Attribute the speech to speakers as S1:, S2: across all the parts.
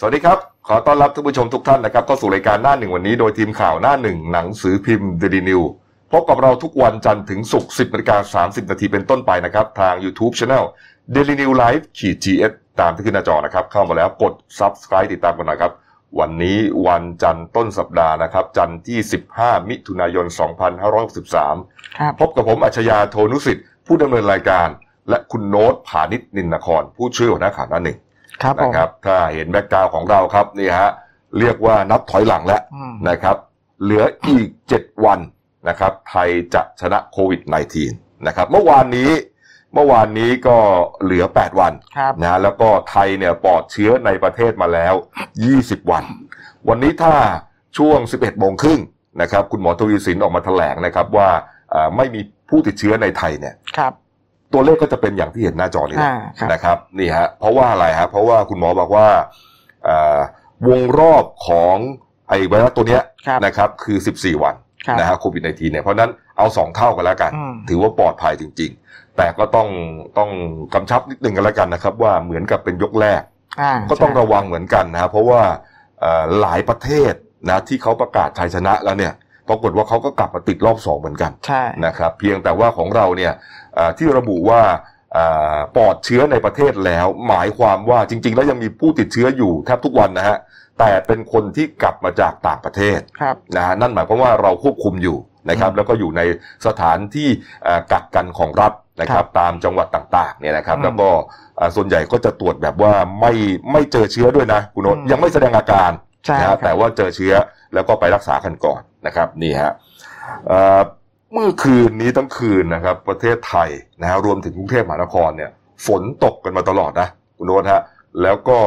S1: สวัสดีครับ ขอต้อนรับท่านผู้ชมทุกท่านนะครับเข้าสู่รายการหน้าหนึ่งวันนี้โดยทีมข่าวหน้าหนึ่งหนังสือพิมพ์เดลินิวพบกับเราทุกวันจันทร์ถึงศุกร์10นาฬิกา30 นาทีเป็นต้นไปนะครับ ทาง YouTube Channel Daily New Life ขีด GS ตามที่ขึ้นหน้าจอนะครับ เข้ามาแล้วกด Subscribe ติดตามกันหน่อยครับ วันนี้วันจันทร์ต้นสัปดาห์นะครับ จันทร์ที่ 15 มิถุนายน 2563
S2: ครับ
S1: พบกับผมอัจฉริยะโทนุสิทธิ์ผู้ดำเนินรายการ และคุณโน้ตผานิชนินนคร ผู้ช่วยหัวหน้าข่าวหน้าหนึ่ง
S2: ครับผม
S1: นะครับ ถ้าเห็นแบ็กกราวของเราครับนี่ฮะเรียกว่านับถอยหลังแล้ว
S2: อืม
S1: นะครับ เหลืออีก 7 วันนะครับไทยจะชนะโควิด -19 นะครับ เมื่อวานนี้เมื่อวานนี้ก็เหลือ 8 วัน
S2: ครับ
S1: นะฮะแล้วก็ไทยเนี่ยปลอดเชื้อในประเทศมาแล้ว 20 วัน วันนี้ถ้าช่วง 11โมงครึ่งนะครับ คุณหมอทวีสินออกมาแถลงนะครับว่าอ่าไม่มีผู้ติดเชื้อในไทยเนี่ย
S2: ครับ
S1: ตัวเลขก็จะเป็นอย่างที่เห็นหน้าจอนี่แหละ
S2: อ่าครับ
S1: นะครับนี่ฮะเพราะว่าอะไรฮะเพราะว่าคุณหมอบอกว่าอ่าวงรอบของไอ้ไวรัสตัวเนี้ย
S2: ครับ
S1: นะครับคือ 14 วัน
S2: ครับ
S1: นะฮะโควิด -19 เนี่ยเพราะฉะนั้นเอาสองเท่ากันแล้วกัน
S2: อืม
S1: ถือว่าปลอดภัยจริง ๆ แต่ก็ต้องต้องกำชับนิดนึงกันแล้วกันนะครับ ว่าเหมือนกับเป็นยกแรก
S2: อ่า
S1: ก็ต้อง
S2: ใช่
S1: ระวังเหมือนกันนะครับเพราะว่าเอ่อหลายประเทศนะที่เขาประกาศชัยชนะแล้วเนี่ย ปรากฏว่าเขาก็กลับมาติดรอบสองเหมือนกัน
S2: ใช่
S1: นะครับ เพียงแต่ว่าของเราเนี่ยเอ่อที่ระบุว่าเอ่อปลอดเชื้อในประเทศแล้ว หมายความว่าจริง ๆ แล้วยังมีผู้ติดเชื้ออยู่แทบทุกวันนะฮะแต่เป็นคนที่กลับมาจากต่างประเทศ
S2: ครับ
S1: นะฮะนั่นหมายความว่าเราควบคุมอยู่นะครับ
S2: อืม
S1: แล้วก็อยู่ในสถานที่เอ่อกักกันของรัฐนะค
S2: ค
S1: รั
S2: รั
S1: บบตามจังหวัดต่างๆเนี่ยนะครับ
S2: อืม
S1: แล้วก็เอ่อส่วนใหญ่ก็จะตรวจแบบว่าไม่ไม่เจอเชื้อด้วยนะคุณโนต
S2: อืม
S1: ยังไม่แสดงอาการ
S2: ใช่
S1: นะ
S2: ค
S1: ฮะ
S2: รับ
S1: แต่ว่าเจอเชื้อแล้วก็ไปรักษากันก่อน นะครับนี่ฮะเอ่อเมื่อคืนนี้ทั้งคืนนะครับ ประเทศไทยนะฮะรวมถึงกรุงเทพมหานครเนี่ย ฝนตกกันมาตลอดนะคุณโนตฮะแล้วก็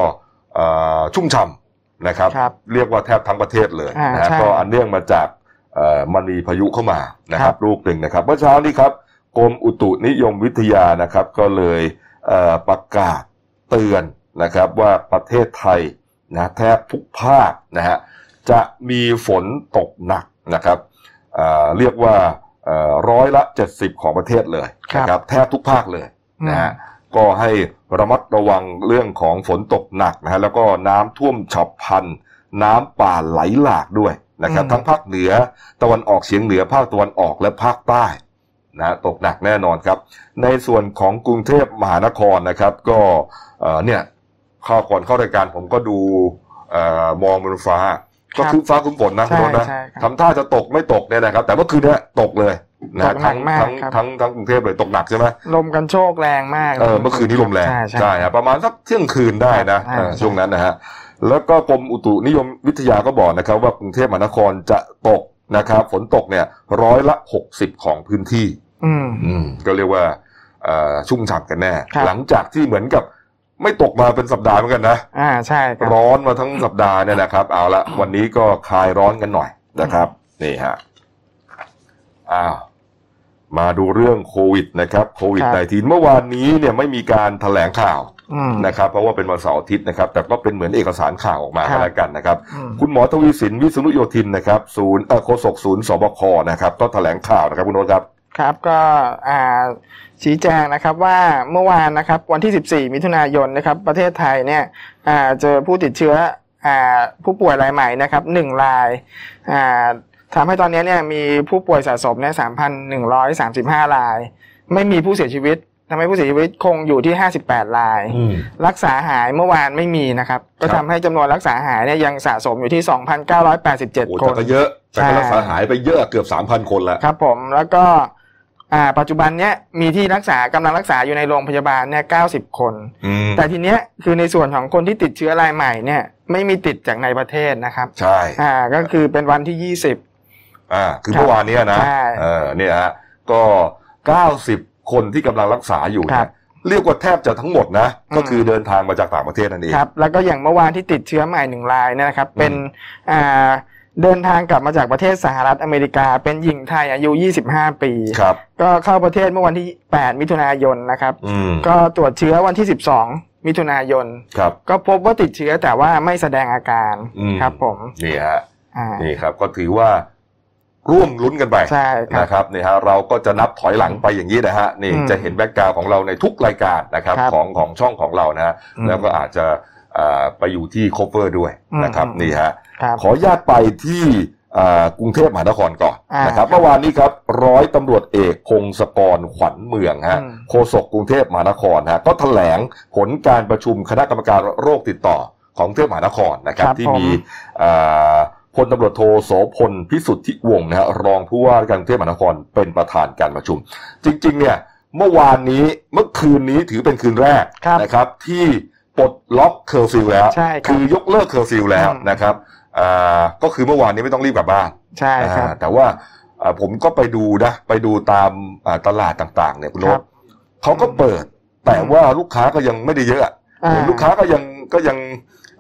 S1: เอ่อชุ่มฉ่ำนะครับ
S2: ครับ
S1: เรียกว่าแทบทั้งประเทศเลย
S2: อ่า
S1: นะฮะ
S2: ใช่
S1: ก็อันเนื่องมาจากเอ่อมันมีพายุเข้ามานะค
S2: ครั
S1: รับบลูกหนึ่งนะครับเมื่อเช้านี้ครับกรมอุตุนิยมวิทยานะครับ ก็เลยเอ่อประกาศเตือนนะครับว่าประเทศไทยนะแทบทุกภาคนะฮะ จะมีฝนตกหนักนะครับเอ่อเรียกว่าเอ่อร้อยละ 70 ของประเทศเลยนะครับแทบทุกภาคเลยนะฮะก็ให้ระมัดระวังเรื่องของฝนตกหนักนะฮะแล้วก็น้ำท่วมฉับพลัน น้ำป่าไหลหลากด้วยนะครับ
S2: อืม
S1: ทั้งภาคเหนือตะวันออกเฉียงเหนือภาคตะวันออกและภาคใต้นะฮะตกหนักแน่นอนครับ ในส่วนของกรุงเทพมหานครนะครับก็เอ่อเนี่ยข้าวก่อนเข้ารายการผมก็ดูเอ่อมองบนฟ้า ก็คือฟ้าครึ้มฝนนะคุณ
S2: ใช่
S1: โนนท์นะ
S2: ใช่ครับ
S1: ทำท่าจะตกไม่ตกเนี่ยนะครับ แต่เมื่อคืนเนี้ตกเลยนะฮะ
S2: ตกหนั
S1: ทั้
S2: ก
S1: ง
S2: มาก
S1: ทั้ง
S2: ครับ
S1: ทั้งทั้งกรุงเทพเลยตกหนักใช่ไหม
S2: ลมกันโชกแรงมาก
S1: เออเมื่อคืนนี้ลมแรง
S2: ใช่ใช่
S1: ใช่ครับประมาณสักเที่ยงคืนได้นะ
S2: ใช่
S1: เออ
S2: ใช่
S1: ช่วงนั้นนะฮะแล้วก็กรมอุตุนิยมวิทยาก็บอกนะครับ ว่ากรุงเทพมหานครจะตกนะครับ ฝนตกเนี่ยร้อยละหกสิบของพื้นที่
S2: อืม
S1: อืมก็เรียกว่าเอ่อชุ่มฉ่ำกันแน่
S2: ครับ
S1: หลังจากที่เหมือนกับ ไม่ตกมาเป็นสัปดาห์เหมือนกันนะ
S2: อ่าใช่ครับ
S1: ร้อนมาทั้งสัปดาห์เนี่ยนะครับ เอาละวันนี้ก็คลายร้อนกันหน่อยนะครับ นี่ฮะอ้าวมาดูเรื่องโควิดนะครับโควิด
S2: ครับ
S1: 19 เมื่อวานนี้เนี่ยไม่มีการแถลงข่าว
S2: อืม
S1: นะครับ เพราะว่าเป็นวันเสาร์อาทิตย์นะครับ แต่ก็เป็นเหมือนเอกสารข่าวออกมา
S2: ครั
S1: ก็
S2: บ
S1: แล้วกันนะครับ
S2: อืม
S1: คุณหมอทวีสินวิษณุโยธินนะครับ ศูนย์เอ่อโฆษกศูนย์สบคนะครับ ก็แถลงข่าวนะครับคุณโน้ตครับ
S2: ครับก็อ่าชี้แจงนะครับว่าเมื่อวานนะครับวันที่ 14 มิถุนายนนะครับประเทศไทยเนี่ยอ่าเจอผู้ติดเชื้ออ่าผู้ป่วยรายใหม่นะครับหนึ่งรายอ่าทำให้ตอนนี้เนี่ยมีผู้ป่วยสะสมเนี่ย3,135 ราย ไม่มีผู้เสียชีวิตทำให้ผู้เสียชีวิตคงอยู่ที่ 58 ราย รักษาหายเมื่อวานไม่มีนะครับ ก็
S1: ครั
S2: ทำ
S1: บ
S2: ให้จำนวนรักษาหายเนี่ยยังสะสมอยู่ที่
S1: โอ้
S2: 2,987ค
S1: แต่
S2: น
S1: ก็เยอะแต่ก็
S2: ใช่
S1: รักษาหายไปเยอะเกือบสามพันคนแล้ว
S2: ครับผมแล้วก็อ่า ปัจจุบันเนี้ยมีที่รักษากำลังรักษาอยู่ในโรงพยาบาลเนี่ย90คน
S1: อืม
S2: แต่ทีเนี้ยคือในส่วนของคนที่ติดเชื้อรายใหม่เนี่ยไม่มีติดจากในประเทศนะครับ
S1: ใช่
S2: อ่าก็คือเป็นวันที่
S1: อ่าคือ
S2: ครับ
S1: เมื่อวานเนี้ยนะ
S2: ใช่
S1: เออเนี่ยฮะก็เก้าสิบคนที่กำลังรักษาอยู่
S2: ครั
S1: เนี่ย
S2: บ
S1: เรียกว่าแทบจะทั้งหมดนะ
S2: อืม
S1: ก็คือเดินทางมาจากต่างประเทศนั่นเอง
S2: 20ครับแล้วก็อย่างเมื่อวานที่ติดเชื้อใหม่หนึ่งรายเนี่ยนะครับเป็นอ่า เดินทางกลับมาจากประเทศสหรัฐอเมริกา เป็นหญิงไทยอายุ 25 ปี
S1: ครับ
S2: ก็เข้าประเทศเมื่อวันที่ 8 มิถุนายนนะครับ
S1: อืม
S2: ก็ตรวจเชื้อวันที่ 12 มิถุนายน
S1: ครับ
S2: ก็พบว่าติดเชื้อแต่ว่าไม่แสดงอาการ
S1: อืม
S2: ครับผม
S1: นี่ฮะ
S2: อ่า
S1: นี่ครับก็ถือว่าร่วมลุ้นกันไป
S2: ใช่ครับ
S1: นะครับนี่ฮะเราก็จะนับถอยหลังไปอย่างนี้นะฮะนี่
S2: อืม
S1: จะเห็นแบ็กกราวของเราในทุกรายการนะครับ
S2: ครับ
S1: ของของช่องของเรานะฮะ
S2: อืม
S1: แล้วก็อาจจะอ่าไปอยู่ที่โคเวอร์ด้วยนะครับ
S2: อืม
S1: นี่ฮะ
S2: ครับ
S1: ขออนุญาตไปที่อ่ากรุงเทพมหานครก่อน
S2: อ่าน
S1: นะครับ
S2: ครับ
S1: เมื่อวานนี้ครับร้อยตำรวจเอกพงศกรขวัญเมืองฮะ
S2: อืม
S1: โฆษกกรุงเทพมหานครฮะก็แถลงผลการประชุมคณะกรรมการโรคติดต่อของกรุงเทพมหานครนะครับ
S2: ครับ
S1: ที่
S2: ผม
S1: มีอ่าพลตำรวจโทโสพลพิสุทธิวงศ์นะฮะรองผู้ว่าการกรุงเทพมหานครเป็นประธานการประชุม จริง ๆ เนี่ยเมื่อวานนี้เมื่อคืนนี้ถือเป็นคืนแรก
S2: ครับ
S1: นะครับที่ปลดล็อกเคอร์ฟิวแล้ว
S2: ใช่ครับ
S1: คือยกเลิกเคอร์ฟิวแล้ว
S2: อืม
S1: นะครับอ่า ก็คือเมื่อวานนี้ไม่ต้องรีบกลับบ้าน
S2: ใช่ครับ
S1: อ่าแต่ว่าอ่าผมก็ไปดูนะไปดูตามอ่าตลาดต่างๆ เนี่ยคุณโน้ต
S2: ครับ
S1: เขาก็เปิด แต่ว่าลูกค้าก็ยังไม่ได้เยอะอะ
S2: อ่า
S1: ลูกค้าก็ยังก็ยัง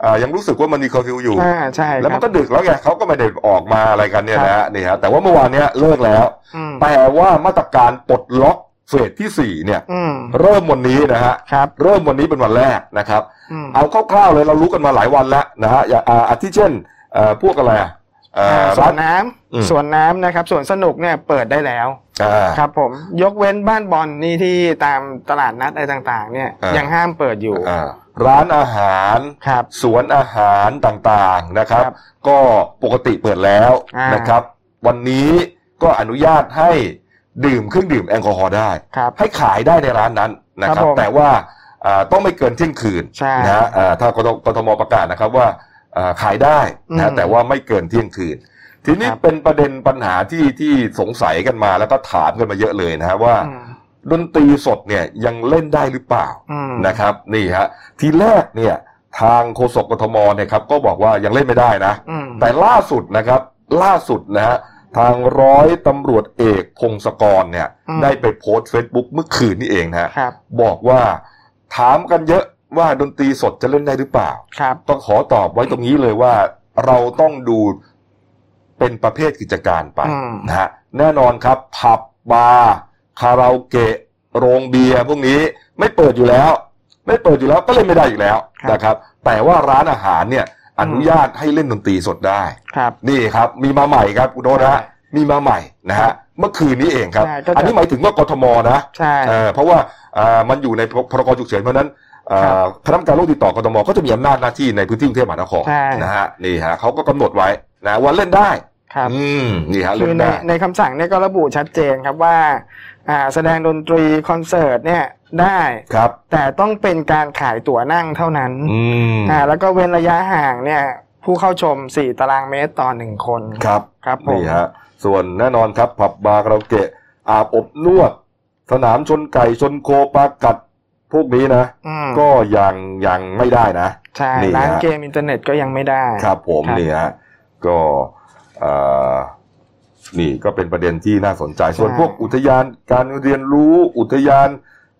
S1: อ่ายังรู้สึกว่ามันมีเคอร์ฟิวอยู่
S2: อ่าใช่
S1: แล้ว
S2: ครับมัน
S1: ก็ดึกแล้วไงเขาก็ไม่ได้ออกมาอะไรกันเนี่ยนะฮะนี่ฮะแต่ว่าเมื่อวานเนี้ยเลิกแล้ว
S2: อืม
S1: แต่ว่ามาตรการปลดล็อกเฟสที่สี่เนี่ย
S2: อืม
S1: เริ่มวันนี้นะฮะ
S2: ครับ
S1: เริ่มวันนี้เป็นวันแรกนะครับ
S2: อืม
S1: เอาคร่าวๆเลยเรารู้กันมาหลายวันแล้วนะฮะอย่างอ่าอาทิเช่นเอ่อ พวกอะไรอะเอ่อ
S2: สว
S1: ร้าน
S2: นน้ำ
S1: อืม
S2: สวนน้ำนะครับสวนสนุกเนี่ยเปิดได้แล้ว
S1: อ่า
S2: ครับผมยกเว้นบ้านบอลนี่ที่ตามตลาดนัดอะไรต่าง ๆ เนี่ย
S1: อ่ายั
S2: ยังห้ามเปิดอยู่
S1: อ่าร้านอาหาร
S2: ครับ
S1: สวนอาหารต่างๆนะครับ
S2: ครับ
S1: ก็ปกติเปิดแล้ว
S2: อ่าน
S1: นะครับ วันนี้ก็อนุญาตให้ดื่มเครื่องดื่มแอลกอฮอล์ได้
S2: ครับ
S1: ให้ขายได้ในร้านนั้นนะค
S2: ครั
S1: รับ
S2: บผม
S1: แต่ว่าอ่าต้องไม่เกินเที่ยงคืน
S2: ใช่
S1: นะฮะอ่าถ้ากทกทมประกาศนะครับว่าอ่า ขายได้นะ
S2: อืม
S1: แต่ว่าไม่เกินเที่ยงคืน ทีนี้
S2: ครับ
S1: เป็นประเด็นปัญหาที่ที่สงสัยกันมาแล้วก็ถามกันมาเยอะเลยนะฮะว่า
S2: อืม
S1: ดนตรีสดเนี่ยยังเล่นได้หรือเปล่า
S2: อืม
S1: นะครับนี่ฮะทีแรกเนี่ยทางโฆษกกทมเนี่ยครับก็บอกว่ายังเล่นไม่ได้นะ
S2: อืม
S1: แต่ล่าสุดนะครับล่าสุดนะฮะทางร้อยตำรวจเอกพงศกรเนี่ย
S2: อืม
S1: ได้ไปโพสต์เฟซบุ๊กเมื่อคืนนี่เองนะฮะ
S2: ครับ
S1: บอกว่าถามกันเยอะ ว่าดนตรีสดจะเล่นได้หรือเปล่า
S2: ครับ
S1: ต้องขอตอบไว้ตรงนี้เลยว่าเราต้องดูเป็นประเภทกิจการไป
S2: อืม
S1: นะฮะแน่นอนครับผับบาร์คาราโอเกะ โรงเบียร์พวกนี้ไม่เปิดอยู่แล้ว ไม่เปิดอยู่แล้วก็เล่นไม่ได้อยู่แล้ว
S2: ครับ
S1: นะครับ แต่ว่าร้านอาหารเนี่ยอนุญาตให้เล่นดนตรีสดได้
S2: ครับ
S1: นี่ครับ มีมาใหม่ครับคุณโนตนะฮะ
S2: ใช่
S1: มีมาใหม่นะฮะเมื่อคืนนี้เองครับ
S2: ใช่ก็จะ
S1: อันนี้หมายถึงว่ากทมนะ
S2: ใช่
S1: เออเพราะว่าอ่ามันอยู่ในพรกฉุกเฉินเพราะฉะนั้นอ่า
S2: ครับ
S1: คณะกรรมการโรคติดต่อกทมก็จะมีอำนาจหน้าที่ในพื้นที่กรุงเทพมหานคร
S2: ใช่
S1: นะฮะนี่ฮะเขาก็กำหนดไว้นะว่าเล่นได้
S2: ครับ
S1: อืมนี่ฮะ
S2: คื
S1: เล่
S2: อนใน
S1: ได้
S2: ในคำสั่งเนี่ยก็ระบุชัดเจนครับว่าอ่าแสดงดนตรีคอนเสิร์ตเนี่ยได้
S1: ครับ
S2: แต่ต้องเป็นการขายตั๋วนั่งเท่านั้น
S1: อืม
S2: อ่าแล้วก็เว้นระยะห่างเนี่ยผู้เข้าชม 4 ตารางเมตรต่อหนึ่งคน
S1: ครับ
S2: ครับผม
S1: นี่ฮะส่วนแน่นอนครับผับบาร์คาราโอเกะอาบอบนวด สนามชนไก่ชนโคปลากัด พวกนี้นะ
S2: อืม
S1: ก็ยังยังไม่ได้นะ
S2: ใช่
S1: นี่ฮะ
S2: ร้านเกมอินเทอร์เน็ตก็ยังไม่ได้
S1: ครับผม
S2: ครับ
S1: นี่ฮะก็เอ่อนี่ก็เป็นประเด็นที่น่าสนใจ ส่วนพวกอุทยานการเรียนรู้อุทยาน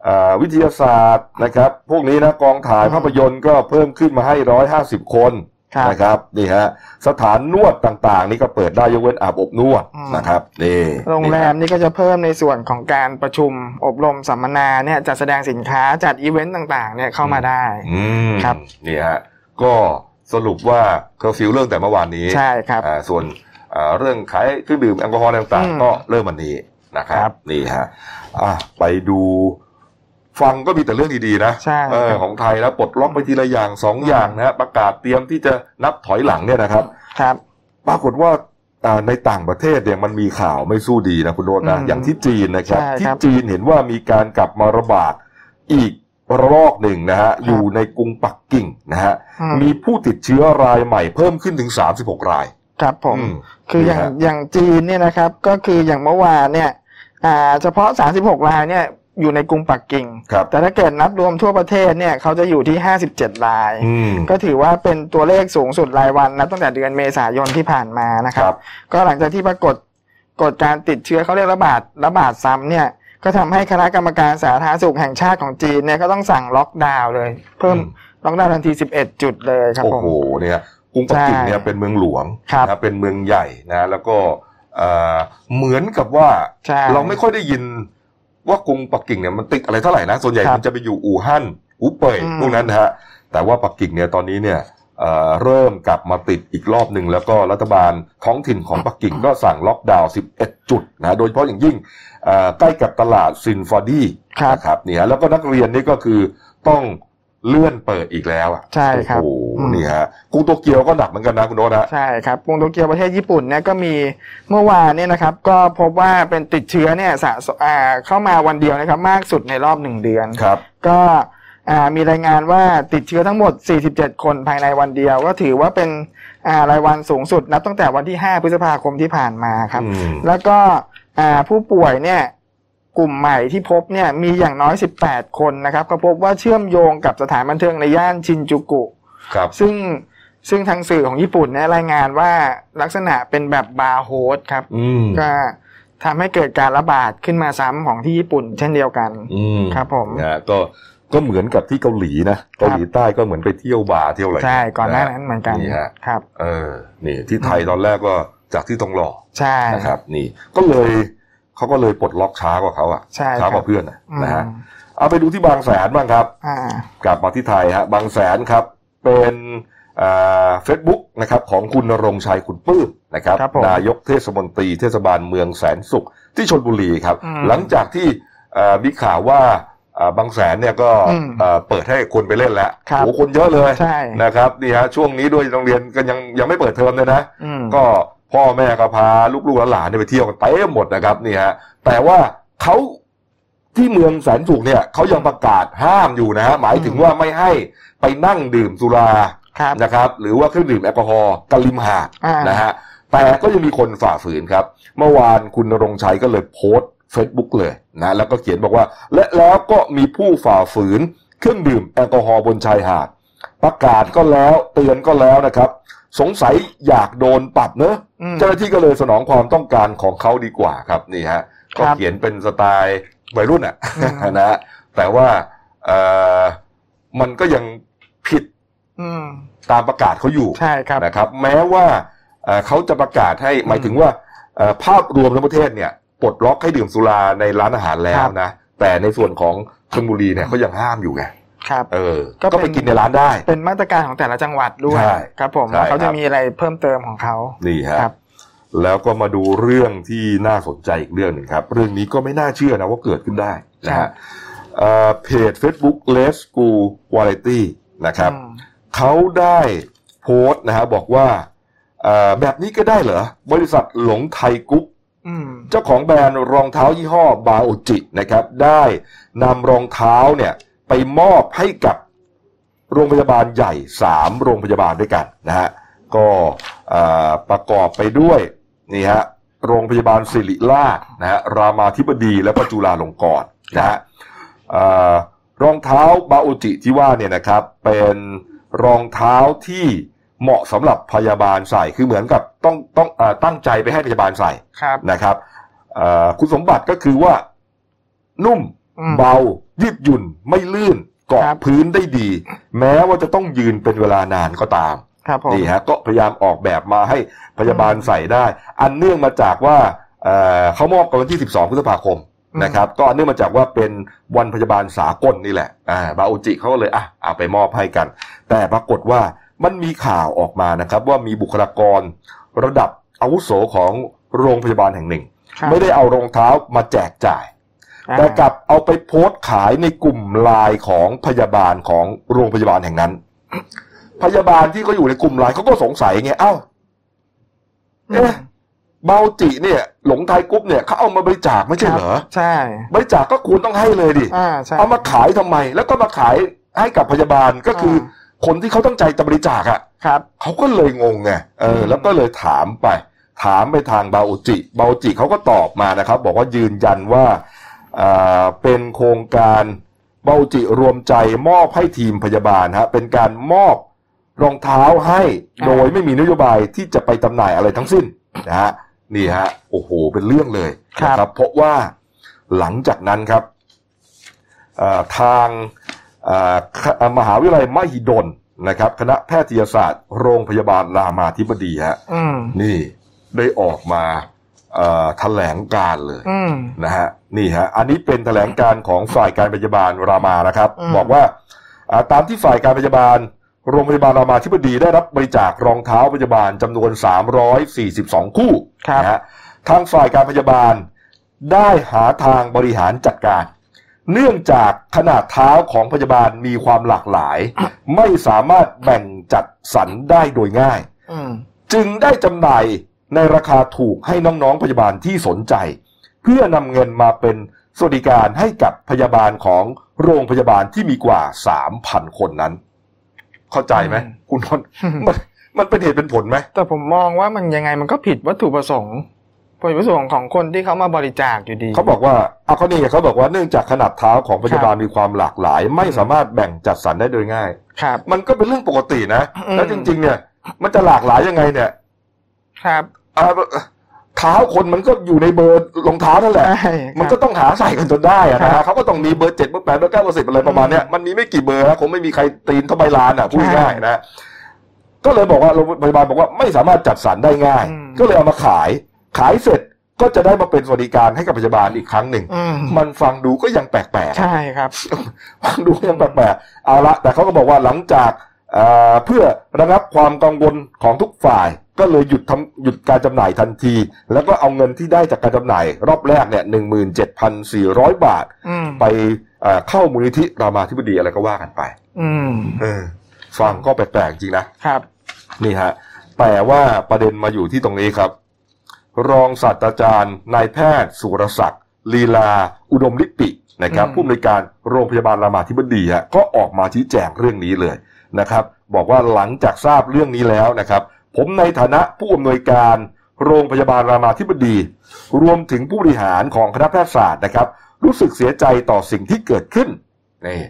S1: เอ่อวิทยาศาสตร์นะครับ พวกนี้นะกองถ่ายภาพยนตร์ก็เพิ่มขึ้นมาให้ร้อยห้าสิบคน
S2: ครับ
S1: นะครับนี่ฮะสถานนวดต่างๆ นี่ก็เปิดได้ยกเว้นอาบอบนวด
S2: อืม
S1: นะครับนี่
S2: โรงแรมนี่ก็จะเพิ่มในส่วนของการประชุมอบรมสัมมนาเนี่ยจัดแสดงสินค้าจัดอีเวนต์ต่างๆ เนี่ยเข้ามาได้
S1: อืม
S2: ครับ
S1: นี่ฮะก็สรุปว่าเคอร์ฟิวเรื่องแต่เมื่อวานนี้
S2: ใช่ครับ
S1: อ่าส่วนอ่าเรื่องขายเครื่องดื่มแอลกอฮอล์ต่าง
S2: อืม
S1: ๆก็เริ่มวันนี้นะครับ
S2: ครั
S1: บ
S2: บ
S1: นี่ฮะอะไปดู ฟังก็มีแต่เรื่องดีๆนะ
S2: ใช่
S1: เออ
S2: ครับ
S1: ของไทยแล้วปลดล็อกไปทีละอย่างสองอย่างนะฮะประกาศเตรียมที่จะนับถอยหลังเนี่ยนะครับ
S2: ครับ
S1: ปรากฏว่าอ่าในต่างประเทศเนี่ยมันมีข่าวไม่สู้ดีนะคุณโรจน์นะ
S2: อืม
S1: อย่างที่จีนนะครับ
S2: ใช่
S1: ที่
S2: ครับ
S1: จีนเห็นว่ามีการกลับมาระบาดอีกระลอกหนึ่งนะฮะอยู่ในกรุงปักกิ่งนะฮะ
S2: อืม
S1: มีผู้ติดเชื้อรายใหม่เพิ่มขึ้นถึง 36 ราย
S2: ครับผม
S1: อืม
S2: คืออย่าง
S1: นี่ฮะ
S2: อย่างจีนเนี่ยนะครับ ก็คืออย่างเมื่อวานเนี่ยอ่าเฉพาะ 36 รายเนี่ย อยู่ในกรุงปักกิ่ง
S1: ครับ
S2: แต่ถ้าเกิดนับรวมทั่วประเทศเนี่ยเขาจะอยู่ที่ 57 ราย
S1: อืม
S2: ก็ถือว่าเป็นตัวเลขสูงสุดรายวันนับตั้งแต่เดือนเมษายนที่ผ่านมานะค
S1: ค
S2: รั
S1: รับบ
S2: ก็หลังจากที่ปรากฏกฎการติดเชื้อเขาเรียกระบาดระบาดซ้ำเนี่ยก็ทำให้คณะกรรมการสาธารณสุขแห่งชาติของจีนเนี่ยก็ต้องสั่งล็อกดาวน์เลย เพิ่ม
S1: อืม
S2: ล็อกดาวน์ทันที 11 จุดเลยครับ
S1: โอ้
S2: ผม
S1: โหเนี่ยกรุงปักกิ่ง
S2: ใช่
S1: เนี่ยเป็นเมืองหลวง
S2: ครับ
S1: นะเป็นเมืองใหญ่นะแล้วก็เอ่อเหมือนกับว่า
S2: ใช่
S1: เราไม่ค่อยได้ยิน ว่ากรุงปักกิ่งเนี่ยมันติดอะไรเท่าไหร่นะ ส่วนใหญ่
S2: ครับ
S1: มันจะไปอยู่อู่ฮั่นอูเป่ย
S2: อืม
S1: พวกนั้นนะฮะแต่ว่าปักกิ่งเนี่ยตอนนี้เนี่ยเอ่อเริ่มกลับมาติดอีกรอบหนึ่งแล้วก็รัฐบาลท้องถิ่นของปักกิ่งก็สั่งล็อกดาวน์ 11 จุดนะโดยเฉพาะอย่างยิ่งเอ่อใกล้กับตลาดซินฟาตี้
S2: ครับ
S1: นะครับเนี่ยแล้วก็นักเรียนนี่ก็คือต้อง เลื่อนเปิดอีกแล้วอะ
S2: ใช่ครับ
S1: โอ้โห
S2: อืม
S1: นี่ฮะกรุงโตเกียวก็หนักเหมือนกันนะคุณโน้ตนะ
S2: ใช่ครับกรุงโตเกียวประเทศญี่ปุ่นเนี่ยก็มีเมื่อวานเนี่ยนะครับ ก็พบว่าเป็นติดเชื้อเนี่ยสะสมอ่าเข้ามาวันเดียวนะครับ มากสุดในรอบหนึ่งเดือน
S1: ครับ
S2: ก็อ่ามีรายงานว่าติดเชื้อทั้งหมด 47 คนภายในวันเดียว ก็ถือว่าเป็นอ่ารายวันสูงสุดนับตั้งแต่วันที่ 5 พฤษภาคมที่ผ่านมาครับ
S1: อืม
S2: แล้วก็อ่าผู้ป่วยเนี่ย กลุ่มใหม่ที่พบเนี่ยมีอย่างน้อย 18 คนนะครับ ก็พบว่าเชื่อมโยงกับสถานบันเทิงในย่านชินจูกุ
S1: ครับ
S2: ซึ่งซึ่งทางสื่อของญี่ปุ่นเนี่ยรายงานว่าลักษณะเป็นแบบบาร์โฮสครับ
S1: อืม
S2: ก็ทำให้เกิดการระบาดขึ้นมาซ้ำของที่ญี่ปุ่น เช่นเดียวกัน
S1: อืม
S2: ครับผม
S1: นะฮะก็ก็เหมือนกับที่เกาหลีนะเกาหลีใต้ก็เหมือนไปเที่ยวบาร์เที่ยวอะไร
S2: ใช่ก่อนหน้านั้นเหมือนกัน
S1: นี่ฮะ
S2: ครับ
S1: เออ นี่ที่ไทยตอนแรกก็จากที่ทองหล่อ
S2: ใช่
S1: นะครับ นี่ก็เลย เขาก็เลยปลดล็อกช้ากว่าเขาอะ
S2: ใช่
S1: ช้ากว่า
S2: ครับ
S1: เพื่อนอะ
S2: อืม
S1: นะฮะเอาไปดูที่บางแสนบ้างครับ
S2: อ่า
S1: กลับมาที่ไทยฮะบางแสนครับเป็นเฟซบุ๊กนะครับของคุณณรงค์ชัยคุณปื้มนะครับ
S2: ครับผม
S1: นายกเทศมนตรีเทศบาลเมืองแสนสุขที่ชนบุรีครับ
S2: อืม
S1: หลังจากที่เอ่อมีข่าวว่าเอ่อบางแสนเนี่ยก็
S2: อืม
S1: เอ่อเปิดให้คนไปเล่นแล้ว
S2: ครับ
S1: โอ้คนเยอะเลย
S2: ใช่
S1: นะครับนี่ฮะช่วงนี้ด้วยโรงเรียนก็ยังยังไม่เปิดเทอมเลยนะ
S2: อืม
S1: ก็ พ่อแม่ก็พาลูกๆหลานๆเนี่ยไปเที่ยวกันเต็มหมดนะครับนี่ฮะแต่ว่าเขาที่เมืองแสนสุขเนี่ยเขายังประกาศห้ามอยู่นะฮะหมายถึงว่าไม่ให้ไปนั่งดื่มสุรา
S2: ครับ
S1: นะครับ หรือว่าเครื่องดื่มแอลกอฮอล์กันริมหาด
S2: อ่าน
S1: นะฮะแต่ก็ยังมีคนฝ่าฝืนครับ เมื่อวานคุณณรงค์ชัยก็เลยโพสต์เฟซบุ๊กเลยนะแล้วก็เขียนบอกว่า และแล้วก็มีผู้ฝ่าฝืนเครื่องดื่มแอลกอฮอล์บนชายหาด ประกาศก็แล้วเตือนก็แล้วนะครับ สงสัยอยากโดนปรับเนอะ
S2: อืม
S1: เจ้าหน้าที่ก็เลยสนองความต้องการของเขาดีกว่าครับนี่ฮะ
S2: ครับก็
S1: เขียนเป็นสไตล์วัยรุ่นอะ
S2: อืม
S1: นะฮะแต่ว่าเอ่อมันก็ยังผิด
S2: อืม
S1: ตามประกาศเขาอยู่
S2: ใช่ครับ
S1: นะครับ แม้ว่าเอ่อเขาจะประกาศให้หมายถึงว่าเอ่อภาพรวมทั้งประเทศเนี่ยปลดล็อกให้ดื่มสุราในร้านอาหารแล้วนะ แต่ในส่วนของชลบุรีเนี่ยเขายังห้ามอยู่ไง
S2: ครับ
S1: เออ
S2: ก็เป็น
S1: ก็ไปกินในร้านได้
S2: เป็นมาตรการของแต่ละจังหวัดด้วย
S1: ใช่
S2: ครับผม
S1: ใช่
S2: ว่าเขา
S1: ครั
S2: จะ
S1: บ
S2: มีอะไรเพิ่มเติมของเขา
S1: นี่ฮะ
S2: ครับ
S1: แล้วก็มาดูเรื่องที่น่าสนใจอีกเรื่องหนึ่งครับ เรื่องนี้ก็ไม่น่าเชื่อนะว่าเกิดขึ้นได้นะ
S2: ครั
S1: ฮะ
S2: บ
S1: เอ่อเพจ Facebook Let's School Variety นะครับ
S2: อืม
S1: เขาได้โพสต์นะฮะบอกว่าเอ่อแบบนี้ก็ได้เหรอ บริษัทหลงไทยกรุ๊ป
S2: อืม
S1: เจ้าของแบรนด์รองเท้ายี่ห้อบาโอจินะครับ ได้นำรองเท้าเนี่ย ไปมอบให้กับโรงพยาบาลใหญ่สามโรงพยาบาลด้วยกันนะฮะก็เอ่อประกอบไปด้วยนี่ฮะโรงพยาบาลศิริราชนะฮะรามาธิบดีและก็จุฬาลงกรณ์นะฮะเอ่อรองเท้าบาโอจิที่ว่าเนี่ยนะครับเป็นรองเท้าที่เหมาะสำหรับพยาบาลใส่คือเหมือนกับต้องต้องเออตั้งใจไปให้พยาบาลใส่
S2: ครับ
S1: นะครับเอ่อคุณสมบัติก็คือว่านุ่ม
S2: อืม
S1: เบา ยืดหยุ่นไม่ลื่นเกาะ
S2: ครับ
S1: พื้นได้ดี แม้ว่าจะต้องยืนเป็นเวลานานก็ตาม
S2: ครับผม
S1: นี่ฮะก็พยายามออกแบบมาให้พยาบาลใส่ได้ อันเนื่องมาจากว่าเอ่อเขามอบกันวันที่ 12 พฤษภาคม
S2: อืม
S1: นะครับ ก็อันเนื่องมาจากว่าเป็นวันพยาบาลสากลนี่แหละอ่าบาโอจิเขาก็เลยอะเอาไปมอบให้กัน แต่ปรากฏว่ามันมีข่าวออกมานะครับว่ามีบุคลากรระดับอาวุโสของโรงพยาบาลแห่งหนึ่ง
S2: ครับ
S1: ไม่ได้เอารองเท้ามาแจกจ่าย
S2: อ่า
S1: แต่กลับเอาไปโพสต์ขายในกลุ่มไลน์ของพยาบาลของโรงพยาบาลแห่งนั้น พยาบาลที่เขาอยู่ในกลุ่มไลน์เขาก็สงสัยไงเอ้า
S2: อืม
S1: เอ๊ะเบาจิเนี่ย หลงไทยกรุ๊ปเนี่ยเขาเอามาบริจาคไม่ใช่เหรอ
S2: ใช่
S1: บริจาคก็ควรต้องให้เลยดิ
S2: อ่าใช่
S1: เอามาขายทำไม แล้วก็มาขายให้กับพยาบาลก็คืออ
S2: ม
S1: คนที่เขาตั้งใจจะบริจาคอะ
S2: ครับ
S1: เขาก็เลยงงไงเออ
S2: อืม
S1: แล้วก็เลยถามไป ถามไปทางบาโอจิบาโอจิเขาก็ตอบมานะครับ บอกว่ายืนยันว่าอ่า เป็นโครงการบาโอจิรวมใจมอบให้ทีมพยาบาลฮะเป็นการมอบรองเท้าให้
S2: อ่า
S1: โดยไม่มีนโยบายที่จะไปจำหน่ายอะไรทั้งสิ้นนะฮะนี่ฮะโอ้โหเป็นเรื่องเลยนะครับเพราะว่าหลังจากนั้นครับอ่าทางอ่ามหาวิทยาลัยมหิดลนะครับ คณะแพทยศาสตร์ โรงพยาบาลรามาธิบดีฮะ
S2: อืม
S1: นี่ได้ออกมาเอ่อ แถลงการเลย
S2: อืม
S1: นะฮะนี่ฮะอันนี้เป็นแถลงการของฝ่ายการพยาบาลรามานะครับ
S2: อืม
S1: บอกว่าอ่าตามที่ฝ่ายการพยาบาลโรงพยาบาลรามาธิบดีได้รับบริจาครองเท้าพยาบาลจำนวน 342 คู่
S2: ครับ
S1: นะฮะทางฝ่ายการพยาบาลได้หาทางบริหารจัดการ เนื่องจากขนาดเท้าของพยาบาลมีความหลากหลาย ไม่สามารถแบ่งจัดสรรได้โดยง่าย
S2: อืม
S1: จึงได้จำหน่าย ในราคาถูกให้น้องๆพยาบาลที่สนใจ เพื่อนำเงินมาเป็นสวัสดิการให้กับพยาบาลของโรงพยาบาลที่มีกว่า3,000คนนั้น เข้าใจไหม
S2: อืม
S1: คุณนนท์มันมันเป็นเหตุเป็นผลไหม
S2: แต่ผมมองว่ามันยังไงมันก็ผิดวัตถุประสงค์วัตถุประสงค์ของคนที่เขามาบริจาคอยู่ดี
S1: เขาบอกว่าเอาเขานี่ไงเขาบอกว่าเนื่องจากขนาดเท้าของพยาบาลมีความหลากหลาย ไม่สามารถแบ่งจัดสรรได้โดยง่าย
S2: ครับ
S1: มันก็เป็นเรื่องปกตินะ
S2: อืม
S1: แล้วจริง ๆ เนี่ย มันจะหลากหลายยังไงเนี่ย
S2: ครับ
S1: อ่า เท้าคนมันก็อยู่ในเบอร์รองเท้านั่นแหละ
S2: ใช่
S1: มัน
S2: ค
S1: ก็
S2: รับ
S1: ต้องหาใส่กันจนได้อะนะ
S2: ครั
S1: ฮะ
S2: บ
S1: เขาก็ต้องมีเบอร์เจ็ดเบอร์แปดเบอร์เก้าเบอร์สิบอะไรประมาณเนี้ย
S2: อืม
S1: มันมีไม่กี่เบอร์นะคงไม่มีใครตีนเท่าใบลานอะพูด
S2: ใช่
S1: ง่ายๆนะก็เลยบอกว่าโรงพยาบาลบอกว่าไม่สามารถจัดสรรได้ง่าย
S2: อืม
S1: ก็เลยเอามาขาย ขายเสร็จก็จะได้มาเป็นสวัสดิการให้กับพยาบาลอีกครั้งหนึ่ง
S2: อืม
S1: มันฟังดูก็ยังแปลกๆ
S2: ใช่ครับ
S1: ฟังดูยังแปลกๆเอาละ แต่เขาก็บอกว่าหลังจากเอ่อเพื่อระงับความกังวลของทุกฝ่าย ก็เลยหยุดทำหยุดการจำหน่ายทันที แล้วก็เอาเงินที่ได้จากการจำหน่าย รอบแรกเนี่ยหนึ่งหมื่นเจ็ดพันสี่ร้อยบาท
S2: อืม
S1: ไปเอ่อเข้ามูลนิธิรามาธิบดีอะไรก็ว่ากันไป
S2: อืม
S1: เออฟังก็แปลกๆจริงนะ
S2: ครับ
S1: นี่ฮะ แต่ว่าประเด็นมาอยู่ที่ตรงนี้ครับ รองศาสตราจารย์นายแพทย์สุรศักดิ์ลีลา อุดมลิปินะครับ
S2: อืม
S1: ผู้อำนวยการโรงพยาบาลรามาธิบดีฮะก็ออกมาชี้แจงเรื่องนี้เลยนะครับ บอกว่าหลังจากทราบเรื่องนี้แล้วนะครับ ผมในฐานะผู้อำนวยการโรงพยาบาลรามาธิบดี รวมถึงผู้บริหารของคณะแพทยศาสตร์นะครับ รู้สึกเสียใจต่อสิ่งที่เกิดขึ้นนี่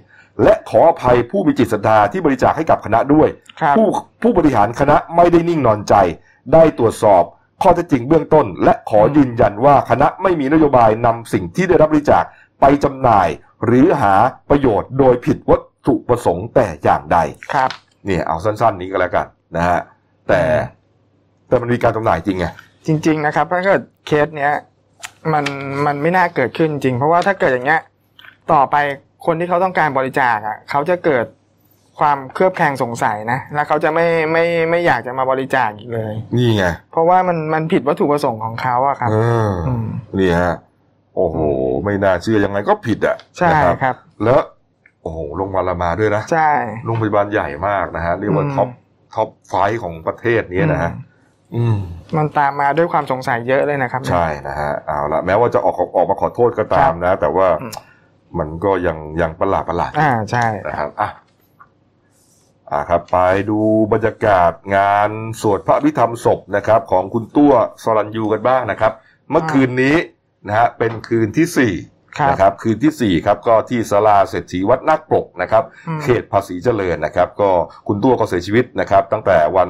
S1: และขออภัยผู้มีจิตศรัทธาที่บริจาคให้กับคณะด้วย
S2: ครับ
S1: ผู้ผู้บริหารคณะไม่ได้นิ่งนอนใจ ได้ตรวจสอบข้อเท็จจริงเบื้องต้น และขอยืนยันว่าคณะไม่มีนโยบายนำสิ่งที่ได้รับบริจาคไปจำหน่าย หรือหาประโยชน์โดยผิดวัตถุประสงค์แต่อย่างใด
S2: ครับ
S1: เนี่ยเอาสั้นๆนี้ก็แล้วกันนะฮะ แต่แต่มันมีการจำหน่ายจริงไง
S2: จริง ๆ นะครับถ้าเกิดเคสเนี้ยมันมันไม่น่าเกิดขึ้นจริง เพราะว่าถ้าเกิดอย่างเงี้ย ต่อไปคนที่เขาต้องการบริจาคอะเขาจะเกิดความเคลือบแคลงสงสัยนะ แล้วเขาจะไม่ไม่ไม่อยากจะมาบริจาคอีกเลย
S1: นี่ไง
S2: เพราะว่ามันมันผิดวัตถุประสงค์ของเขาอะครับ
S1: เอออ
S2: ม
S1: นี่ฮะโอ้โห ไม่น่าเชื่อยังไงก็ผิดอะ
S2: ใช่
S1: นะครับ
S2: ครับ
S1: แล้ว โอ้โหลงมาละมาด้วยนะ
S2: ใช่
S1: โรงพยาบาลใหญ่มากนะฮะเรียกว่า
S2: อืม
S1: top top five ของประเทศนี้นะฮะอืม
S2: มันตามมาด้วยความสงสัยเยอะเลยนะครับ
S1: ใช่นะฮะเอาละแม้ว่าจะออกออกมาขอโทษก็ตามนะ แต่ว่า
S2: อืม
S1: มันก็ยังยังประหลาดประหลาด
S2: อ่าใช่
S1: นะครับอะอ่าครับไปดูบรรยากาศงานสวดพระอภิธรรมศพนะครับ ของคุณตัวสรัญยูกันบ้างนะครับ เมื่อคืนนี้นะฮะเป็นคืนที่สี่
S2: ครับ
S1: นะครับคืนที่สี่ครับก็ที่ศาลาเศรษฐีวัดนาคปรกนะครับ
S2: อืม
S1: เขตภาษีเจริญนะครับ ก็คุณตัวก็เสียชีวิตนะครับ ตั้งแต่วัน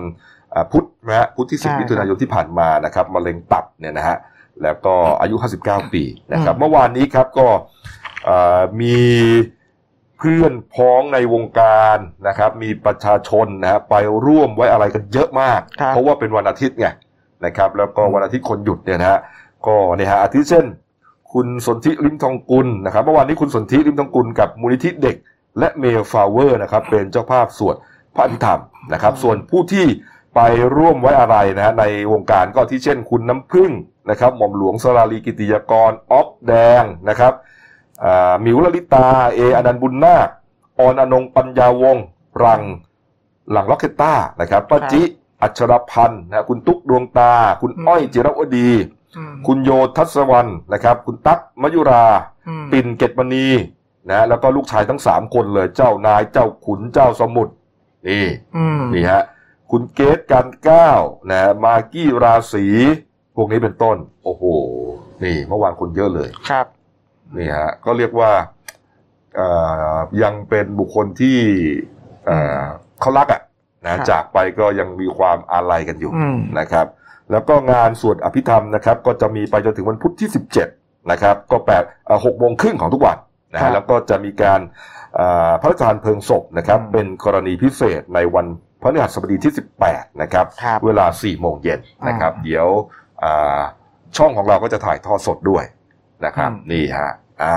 S1: อ่าพุธนะฮะพุธที่
S2: ใช่
S1: 10มิถุนายนที่ผ่านมานะครับมะเร็งตับเนี่ยนะฮะแล้วก็อายุ 59 ปีนะครับ เมื่อวานนี้ครับก็อ่ามีเพื่อนพ้องในวงการนะครับ มีประชาชนนะฮะไปร่วมไว้อาลัยกันเยอะมาก
S2: ครับ
S1: เพราะว่าเป็นวันอาทิตย์ไงนะครับ แล้วก็วันอาทิตย์คนหยุดเนี่ยนะฮะก็เนี่ยฮะอาทิตย์เช่น คุณสนธิ ลิ้มทองกุลนะครับเมื่อวานนี้คุณสนธิ ลิ้มทองกุลกับมูลนิธิเด็ก และเมลฟาวเวอร์นะครับเป็นเจ้าภาพสวดพระอภิธรรมนะครับ ส่วนผู้ที่ไปร่วมไว้อะไรนะฮะในวงการก็ที่เช่นคุณน้ำพึ่งนะครับหม่อมหลวงสราลีกิติยากรออฟแดงนะครับอ่าหมิวลลิตาเออนันต์บุญนาคออนอนงปัญญาวงศ์รังหลังล็อกเคตต้านะครับป้าจิอัชรพันธ์นะคุณตุ๊กดวงตา คุณอ้อยจิรวดี
S2: อืม
S1: คุณโยทัศวรรณนะครับ คุณตั๊กมยุรา
S2: อืม
S1: ปิ่นเกตมณีนะแล้วก็ลูกชายทั้งสามคนเลย เจ้านายเจ้าขุนเจ้าสมุทรนี่
S2: อืม
S1: นี่ฮะคุณเกตการก้าวนะมากี้ราศีพวกนี้เป็นต้น โอ้โห นี่เมื่อวานคนเยอะเลย
S2: ครับ
S1: นี่ฮะก็เรียกว่าเอ่อยังเป็นบุคคลที่เอ่อเขารักอะนะจากไปก็ยังมีความอาลัยกันอยู่
S2: อืม
S1: นะครับ แล้วก็งานสวดอภิธรรมนะครับ ก็จะมีไปจนถึงวันพุธที่ 17 นะครับ ก็แปดเอ่อหกโมงครึ่งของทุกวันนะ
S2: ครั
S1: ฮะ
S2: บ
S1: แล้วก็จะมีการเอ่อพระราชทานเพลิงศพนะครับ
S2: อืม
S1: เป็นกรณีพิเศษในวันพฤหัสบดีที่ 18 นะครับ
S2: ครับ
S1: เวลา 4 โมงเย็นนะครับ
S2: อ่า
S1: เดี๋ยวอ่าช่องของเราก็จะถ่ายทอดสดด้วยนะครับ
S2: อืม
S1: นี่ฮะอ่า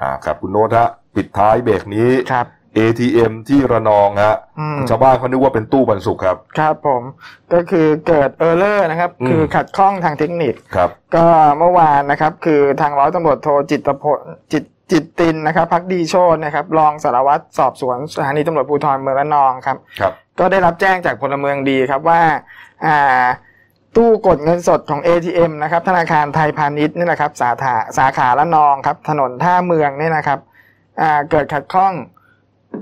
S1: อ่าครับคุณโน้ตฮะปิดท้ายเบรกนี้
S2: ครับ
S1: ATM ที่ระนองฮะ
S2: อืม
S1: ชาวบ้านเขานึกว่าเป็นตู้บรรสุขครับ
S2: ครับผมก็คือเกิดเออร์เลอร์นะครับ
S1: อืม
S2: คือขัดข้องทางเทคนิค
S1: ครับ
S2: ก็เมื่อวานนะครับ คือทางร้อยตำรวจโทจิตรพลจิตจิตตินนะครับพักดีโชตนะครับ รองสารวัตรสอบสวนสถานีตำรวจภูธรเมืองระนองครับ
S1: ครับ
S2: ก็ได้รับแจ้งจากพลเมืองดีครับว่าอ่าตู้กดเงินสดของ ATM นะครับธนาคารไทยพาณิชย์นี่แหละครับสาขาสาขาละนองครับถนนท่าเมืองเนี่ยนะครับอ่าเกิดขัดข้อง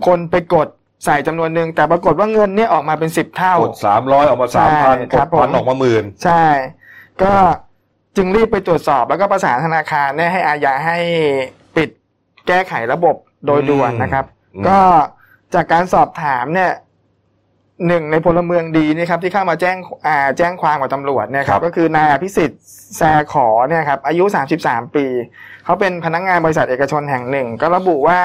S2: คนไปกดใส่จำนวนหนึ่งแต่ปรากฏว่าเงินเนี่ยออกมาเป็นสิบเท่า
S1: กดสามร้อยออกมา
S2: ใช่
S1: สามพันก
S2: ครั
S1: ด
S2: บผม
S1: พันออกมาหมื่น
S2: ใช่ ก็จึงรีบไปตรวจสอบแล้วก็ประสานธนาคารเนี่ยให้อาญาให้ปิดแก้ไขระบบโดยด่วนนะครับ
S1: อืม
S2: ก็จากการสอบถามเนี่ยหนึ่งในพลเมืองดีนี่ครับที่เข้ามาแจ้งอ่าแจ้งความกับตำรวจเนี่ยครับก็คือนายอภิสิทธิ์แซขอเนี่ยครับอายุ 33 ปี เขาเป็นพนักงานบริษัทเอกชนแห่งหนึ่ง ก็ระบุว่า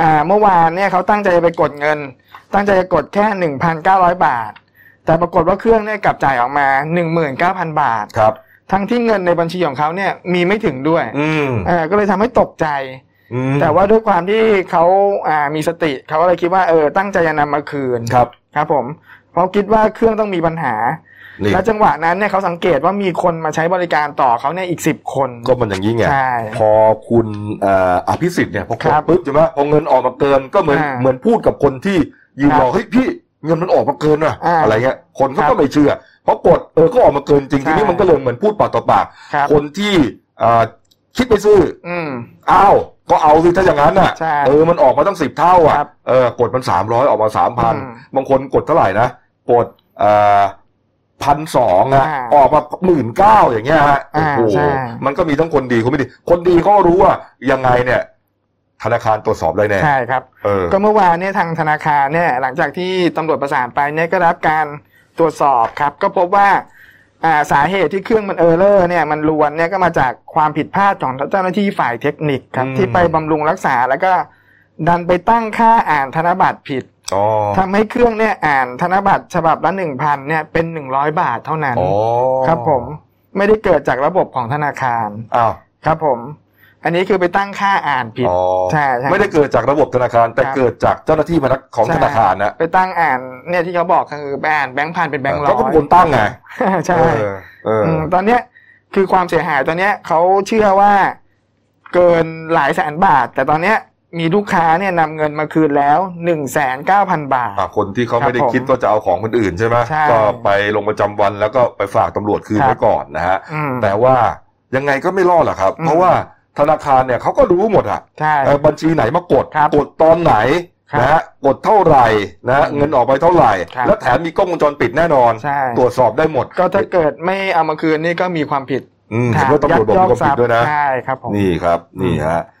S2: อ่าเมื่อวานเนี่ยเขาตั้งใจจะไปกดเงิน ตั้งใจจะกดแค่1,900บาท แต่ปรากฏว่าเครื่องเนี่ยกลับจ่ายออกมา19,000บาท
S1: ครับ
S2: ทั้งที่เงินในบัญชีของเขาเนี่ยมีไม่ถึงด้วย
S1: อืม
S2: เออก็เลยทำให้ตกใจ
S1: อืม
S2: แต่ว่าด้วยความที่เขาอ่ามีสติเขาก็เลยคิดว่าเออตั้งใจจะนำมาคืน
S1: ครับ
S2: ครับผมเพราะคิดว่าเครื่องต้องมีปัญหา
S1: นี่
S2: และจังหวะนั้นเนี่ยเขาสังเกตว่ามีคนมาใช้บริการต่อเขาเนี่ยอีกสิบคน
S1: ก็มันอย่างนี้ไง
S2: ใช่
S1: พอคุณเอ่ออภิสิทธิ์เนี่ยพอก
S2: ค
S1: ด
S2: รับ
S1: ปุ๊บใช่ไหมพอเงินออกมาเกินก็เหมือน
S2: อ่า
S1: เหมือนพูดกับคนที่ยืน
S2: ครับ
S1: รอเฮ้ยพี่เงินมันออกมาเกินอะ
S2: อ่า
S1: อะไรเงี้ยคนเขา
S2: ครั
S1: ก็
S2: บ
S1: ไม่เชื่อเพราะกดเออก็ออกมาเกินจริง
S2: ใช่
S1: ทีนี้มันก็เลยเหมือนพูดปากต่อปาก
S2: ครับ
S1: คนที่อ่าคิดไปซื้อ
S2: อืม
S1: อ้าว ก็เอาสิถ้าอย่างนั้นน่ะ
S2: ใช่
S1: เออ มันออกมาตั้งสิบเท่าอะ
S2: ครับ
S1: เออ กดมันสามร้อยออกมาสามพัน
S2: อืม
S1: บางคนกดเท่าไหร่นะ กดเอ่อ พันสองอะ
S2: อ่า
S1: ออกมาหมื่นเก้าอย่างเงี้ยฮะ
S2: อ่า
S1: โอ้โห
S2: ใช่
S1: มันก็มีทั้งคนดีคนไม่ดี คนดีเขาก็รู้ว่ายังไงเนี่ย ธนาคารตรวจสอบได้แน่
S2: ใช่ครับ
S1: เออ
S2: ก็เมื่อวานเนี่ยทางธนาคารเนี่ยหลังจากที่ตำรวจประสานไปเนี่ยก็รับการตรวจสอบครับ ก็พบว่าอ่าสาเหตุที่เครื่องมันเออร์เลอร์เนี่ยมันรวนเนี่ยก็มาจากความผิดพลาดของเจ้าหน้าที่ฝ่ายเทคนิคครับ
S1: อืม
S2: ที่ไปบำรุงรักษาแล้วก็ดันไปตั้งค่าอ่านธนบัตรผิด
S1: อ๋อ
S2: ทำให้เครื่องเนี่ยอ่านธนบัตรฉบับละหนึ่งพันเนี่ยเป็นหนึ่งร้อยบาทเท่านั้น
S1: อ๋อ
S2: ครับผมไม่ได้เกิดจากระบบของธนาคาร
S1: อ้าว
S2: ครับผม อันนี้คือไปตั้งค่าอ่านผิด
S1: อ๋อ
S2: ใช่ใช่
S1: ไม่ได้เกิดจากระบบธนาคาร แต่
S2: ครับ
S1: เกิดจากเจ้าหน้าที่พนักของ
S2: ใช่
S1: ธนาคารนะ
S2: ไปตั้งอ่านเนี่ยที่เขาบอกคือไปอ่านแบงค์พันเป็นแบงค์ร้อย
S1: เขาก็เป็นคนตั้งไง
S2: ใช่
S1: เออเอออ
S2: มตอนเนี้ยคือความเสียหายตอนเนี้ยเขาเชื่อว่าเกินหลายแสนบาท แต่ตอนเนี้ย มีลูกค้าเนี่ยนำเงินมาคืนแล้วหนึ่งแสนเก้าพันบาท
S1: อะคนที่เขาไม่ได้
S2: ครับผม
S1: คิดว่าจะเอาของคนอื่นใช่ไหม
S2: ใช่
S1: ก็ไปลงประจำวันแล้วก็ไปฝากตำรวจคืน
S2: ครับ
S1: ไว้ก่อนนะฮะ
S2: อืม
S1: แต่ว่ายังไงก็ไม่รอดหรอกครับ
S2: อืม
S1: เพราะว่าธนาคารเนี่ยเขาก็รู้หมดอะ
S2: ใช่
S1: เออบัญชีไหนมากด
S2: ครับ
S1: กดตอนไหน
S2: ครับ
S1: นะฮะกดเท่าไหร่นะฮะ
S2: อืม
S1: เงินออกไปเท่าไหร่
S2: ครับ
S1: แล้วแถมมีกล้องวงจรปิดแน่นอน
S2: ใช่
S1: ตรวจสอบได้หมด
S2: ก็ถ้าเกิดไม่เอามาคืนนี่ก็มีความผิด
S1: อืมเห็นว่าตำรวจบอกมีความผิดด้วยนะ
S2: ใช่ครับผม
S1: นี่ครับนี่ฮะเอ่อ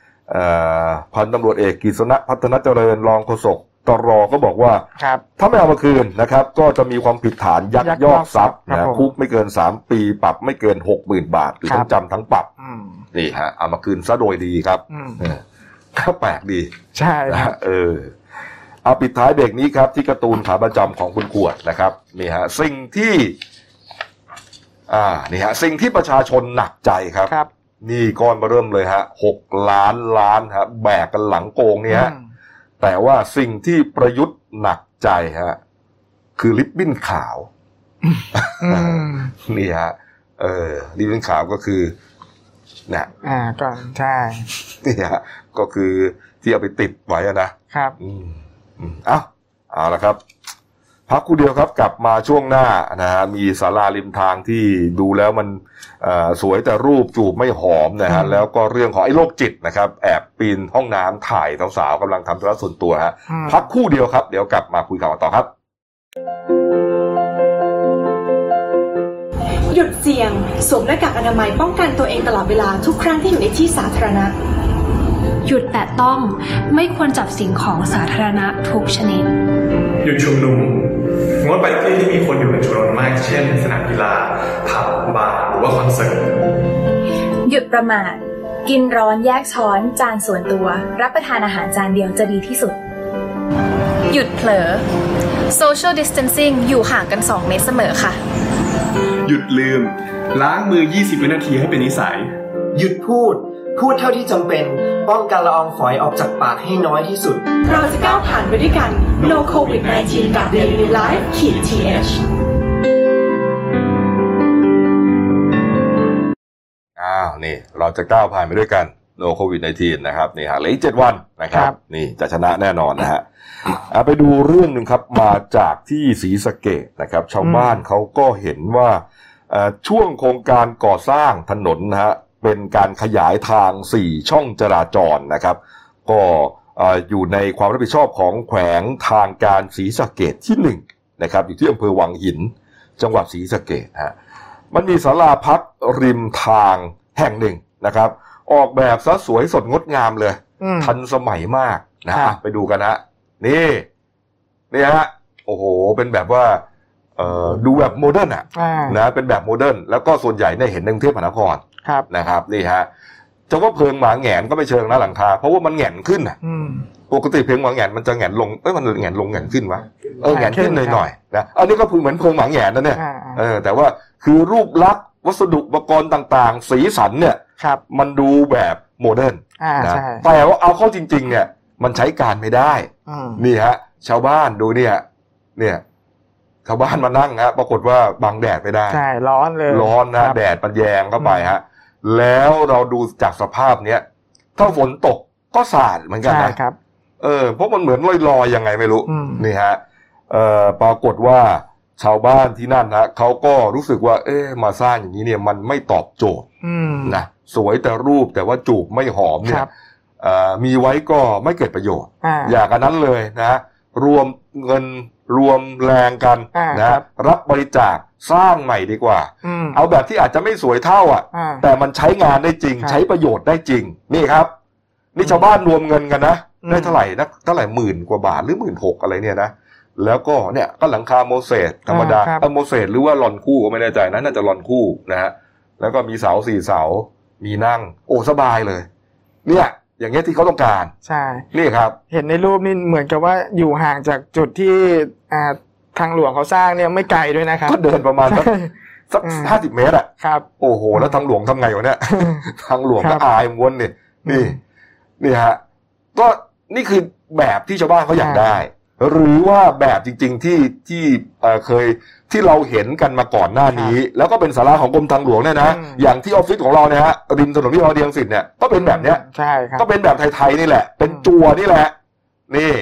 S1: พันตำรวจเอกกิษณะพัฒนเจริญรองโฆษกตรก็บอกว่า
S2: ครับ
S1: ถ้าไม่เอามาคืนนะครับ ก็จะมีความผิดฐานยัก
S2: ยัก
S1: ยอกทรัพย์
S2: ครับ
S1: นะ
S2: ผม
S1: คุกไม่เกินสามปีปรับไม่เกินหกหมื่นบาทหรือ
S2: ครับ
S1: ทั้งจำทั้งปรับ
S2: อืม
S1: นี่ฮะเอามาคืนซะโดยดีครับ
S2: อืม
S1: เออก็แปลกดี
S2: ใช่
S1: นะครับฮะเออเอาปิดท้ายเบรกนี้ครับ ที่การ์ตูนขาประจำของคุณขวดนะครับนี่ฮะสิ่งที่ อ่านี่ฮะสิ่งที่ประชาชนหนักใจครับ
S2: ครับ
S1: นี่ก้อนมาเริ่มเลยฮะหกล้านล้านฮะแบกกันหลังโกงเนี่ยฮะ
S2: อืม
S1: แต่ว่าสิ่งที่ประยุทธ์หนักใจฮะคือลิปบิ้นขาว
S2: อืม
S1: นี่ฮะเออลิปบิ้นขาวก็คือเนี่ย
S2: อ่าก่อนใช่
S1: นี่ฮะก็คือที่เอาไปติดไว้อะนะครับ อืมอืมเอ้าเอาละครับ พักครู่เดียวครับกลับมาช่วงหน้านะฮะมีศาลาริมทางที่ดูแล้วมันเอ่อสวยแต่รูปจูบไม่หอมนะฮะ
S2: อืม
S1: แล้วก็เรื่องของไอ้โรคจิตนะครับแอบปีนห้องน้ำถ่ายสาวๆกำลังทำธุระส่วนตัวฮะ
S2: อืม
S1: พักครู่เดียวครับ เดี๋ยวกลับมาคุยกันต่อครับ
S3: หยุดเสี่ยงสวมหน้ากากอนามัยป้องกันตัวเองตลอดเวลาทุกครั้งที่อยู่ในที่สาธารณะ
S4: หยุดแตะต้องไม่ควรจับสิ่งของสาธารณะทุกชนิด
S5: หยุดชุมนุม งดไปที่ที่มีคนอยู่เป็นจำนวนมาก เช่น สนามกีฬาผับบาร์หรือว่าคอนเสิร์ต
S6: หยุดประมาท กินร้อนแยกช้อนจานส่วนตัว รับประทานอาหารจานเดียวจะดีที่สุด
S7: หยุดเผลอ social distancing อยู่ห่างกัน 2 เมตรเสมอค่ะ
S5: หยุดลืม ล้างมือ 20 วินาทีให้เป็นนิสัย
S8: หยุดพูด พูดเท่าที่จำเป็น ป้องกันละอองฝอยออกจากปากให้น้อยที่สุด
S3: เราจะก้าวผ่านไปด้วยกัน No COVID 19 กับ Daily Life ขีด th
S1: อ้าวนี่ เราจะก้าวผ่านไปด้วยกัน no covid 19นะครับนี่ฮะเหลืออีกเจ็ดวันนะครับ
S2: ครับ
S1: นี่จะชนะแน่นอนนะฮะอะไปดูเรื่องหนึ่งครับมาจากที่ศรีสะเกดนะครับ ชาวบ้านเขาก็เห็นว่าเอ่อช่วงโครงการก่อสร้างถนนนะฮะเป็นการขยายทางสี่ช่องจราจรนะครับ ก็เอ่ออยู่ในความรับผิดชอบของแขวงทางการศรีสะเกษที่หนึ่งนะครับอยู่ที่อำเภอวังหิน จังหวัดศรีสะเกษฮะมันมีศาลาพักริมทางแห่งหนึ่งนะครับ ออกแบบซะสวยสดงดงามเลย
S2: อืม
S1: ทันสมัยมากนะครับอะไปดูกันฮะนี่นี่ฮะโอ้โห เป็นแบบว่าเอ่อดูแบบ modern อะ
S2: อ่า
S1: นะเป็นแบบ modern แล้วก็ส่วนใหญ่เนี่ยเห็นในกรุงเทพมหานคร
S2: ครับ
S1: นะครับนี่ฮะ จะว่าเพิงหมาแหงนก็ไม่เชิงนะหลังคาเพราะว่ามันแหงนขึ้นอะ
S2: อืม
S1: ปกติเพิงหมาแหงนมันจะแหงนลงเอ้ยมันแหงนลงแหงนขึ้นวะเออแหงนขึ้น
S2: แหงนขึ้น
S1: หน่อยๆนะอันนี้ก็คือเหมือนเพิงหมาแหงนนะเนี่ย
S2: อ่า
S1: เออแต่ว่าคือรูปลักษณ์วัสดุอุปกรณ์ต่างๆ สีสันเนี่ย
S2: ครับ
S1: มันดูแบบ modern
S2: อ่า
S1: นะ
S2: ใช่
S1: แต่ว่าเอาเข้าจริง ๆ เนี่ย มันใช้การไม่ได้
S2: อืม
S1: นี่ฮะ ชาวบ้านดูเนี่ย เนี่ยชาวบ้านมานั่งฮะปรากฏว่าบังแดดไม่ได้
S2: ใช่ร้อนเลย
S1: ร้อน
S2: ค
S1: นะ
S2: บ
S1: แดดมันแยงเข้าไปฮะ แล้วเราดูจากสภาพเนี้ยถ้าฝนตกก็สาดเหมือนกัน
S2: ใช่
S1: นะครับ เออเพราะมันเหมือนลอยๆยังไงไม่รู้
S2: อืม
S1: นี่ฮะเอ่อปรากฏว่าชาวบ้านที่นั่นฮะเขาก็รู้สึกว่า เอ๊ะมาสร้างอย่างนี้เนี่ยมันไม่ตอบโจทย์
S2: อืม
S1: นะสวยแต่รูปแต่ว่าจูบไม่หอมเนี่
S2: ค
S1: ย
S2: รับ
S1: เอ่อมีไว้ก็ไม่เกิดประโยชน์
S2: อ่า
S1: อย่ากันนั้นเลยนะ รวมเงิน รวมแรงกัน
S2: อ่า
S1: นะครับรับบริจาคสร้างใหม่ดีกว่า
S2: อืม
S1: เอาแบบที่อาจจะไม่สวยเท่าอะ
S2: อ่า
S1: แต่มันใช้งานได้จริง
S2: ครับ
S1: ใช้ประโยชน์ได้จริง นี่ครับ นี่ชาวบ้านรวมเงินกันนะ
S2: อืม
S1: ได้เท่าไหร่นะเท่าไหร่หมื่นกว่าบาทหรือหมื่นหกอะไรเนี่ยนะแล้วก็เนี่ยก็หลังคาโมเสสธรรมดา
S2: อ่าครับ
S1: เอ้าโมเสสหรือว่าลอนคู่ก็ไม่แน่ใจนะน่าจะลอนคู่นะฮะแล้วก็มีเสาสี่เสามีนั่ง โอ้สบายเลย เนี่ย อย่างเงี้ยที่เขาต้องการ
S2: ใช่
S1: นี่ครับ
S2: เห็นในรูปนี่เหมือนกับว่าอยู่ห่างจากจุดที่อ่าทางหลวงเขาสร้างเนี่ยไม่ไกลด้วยนะครับ
S1: ก็เดินประมาณสัก
S2: ใช่
S1: สัก
S2: อืม
S1: ห้าสิบเมตรอะ
S2: ครับ
S1: โอ้โห แล้วทางหลวงทำไงวะเนี่ย ทางหลวง
S2: ครั
S1: ก็
S2: บ
S1: อายม้วนนี่นี่ นี่ฮะ ก็นี่คือแบบที่ชาวบ้านเขาอยากได้ หรือว่าแบบจริง ๆที่ที่เอ่อเคยที่เราเห็นกันมาก่อนหน้านี้ แล้วก็เป็นสาระของกรมทางหลวงเนี่ยนะ
S2: อืม
S1: อย่างที่ออฟฟิศของเราเนี่ยฮะริมถนนที่เราเดียงสิทธิ์เนี่ยก็เป็นแบบเนี้ย
S2: ใช่ครับ
S1: ก็เป็นแบบไทย ๆ นี่แหละ เป็นจัวนี่แหละ นี่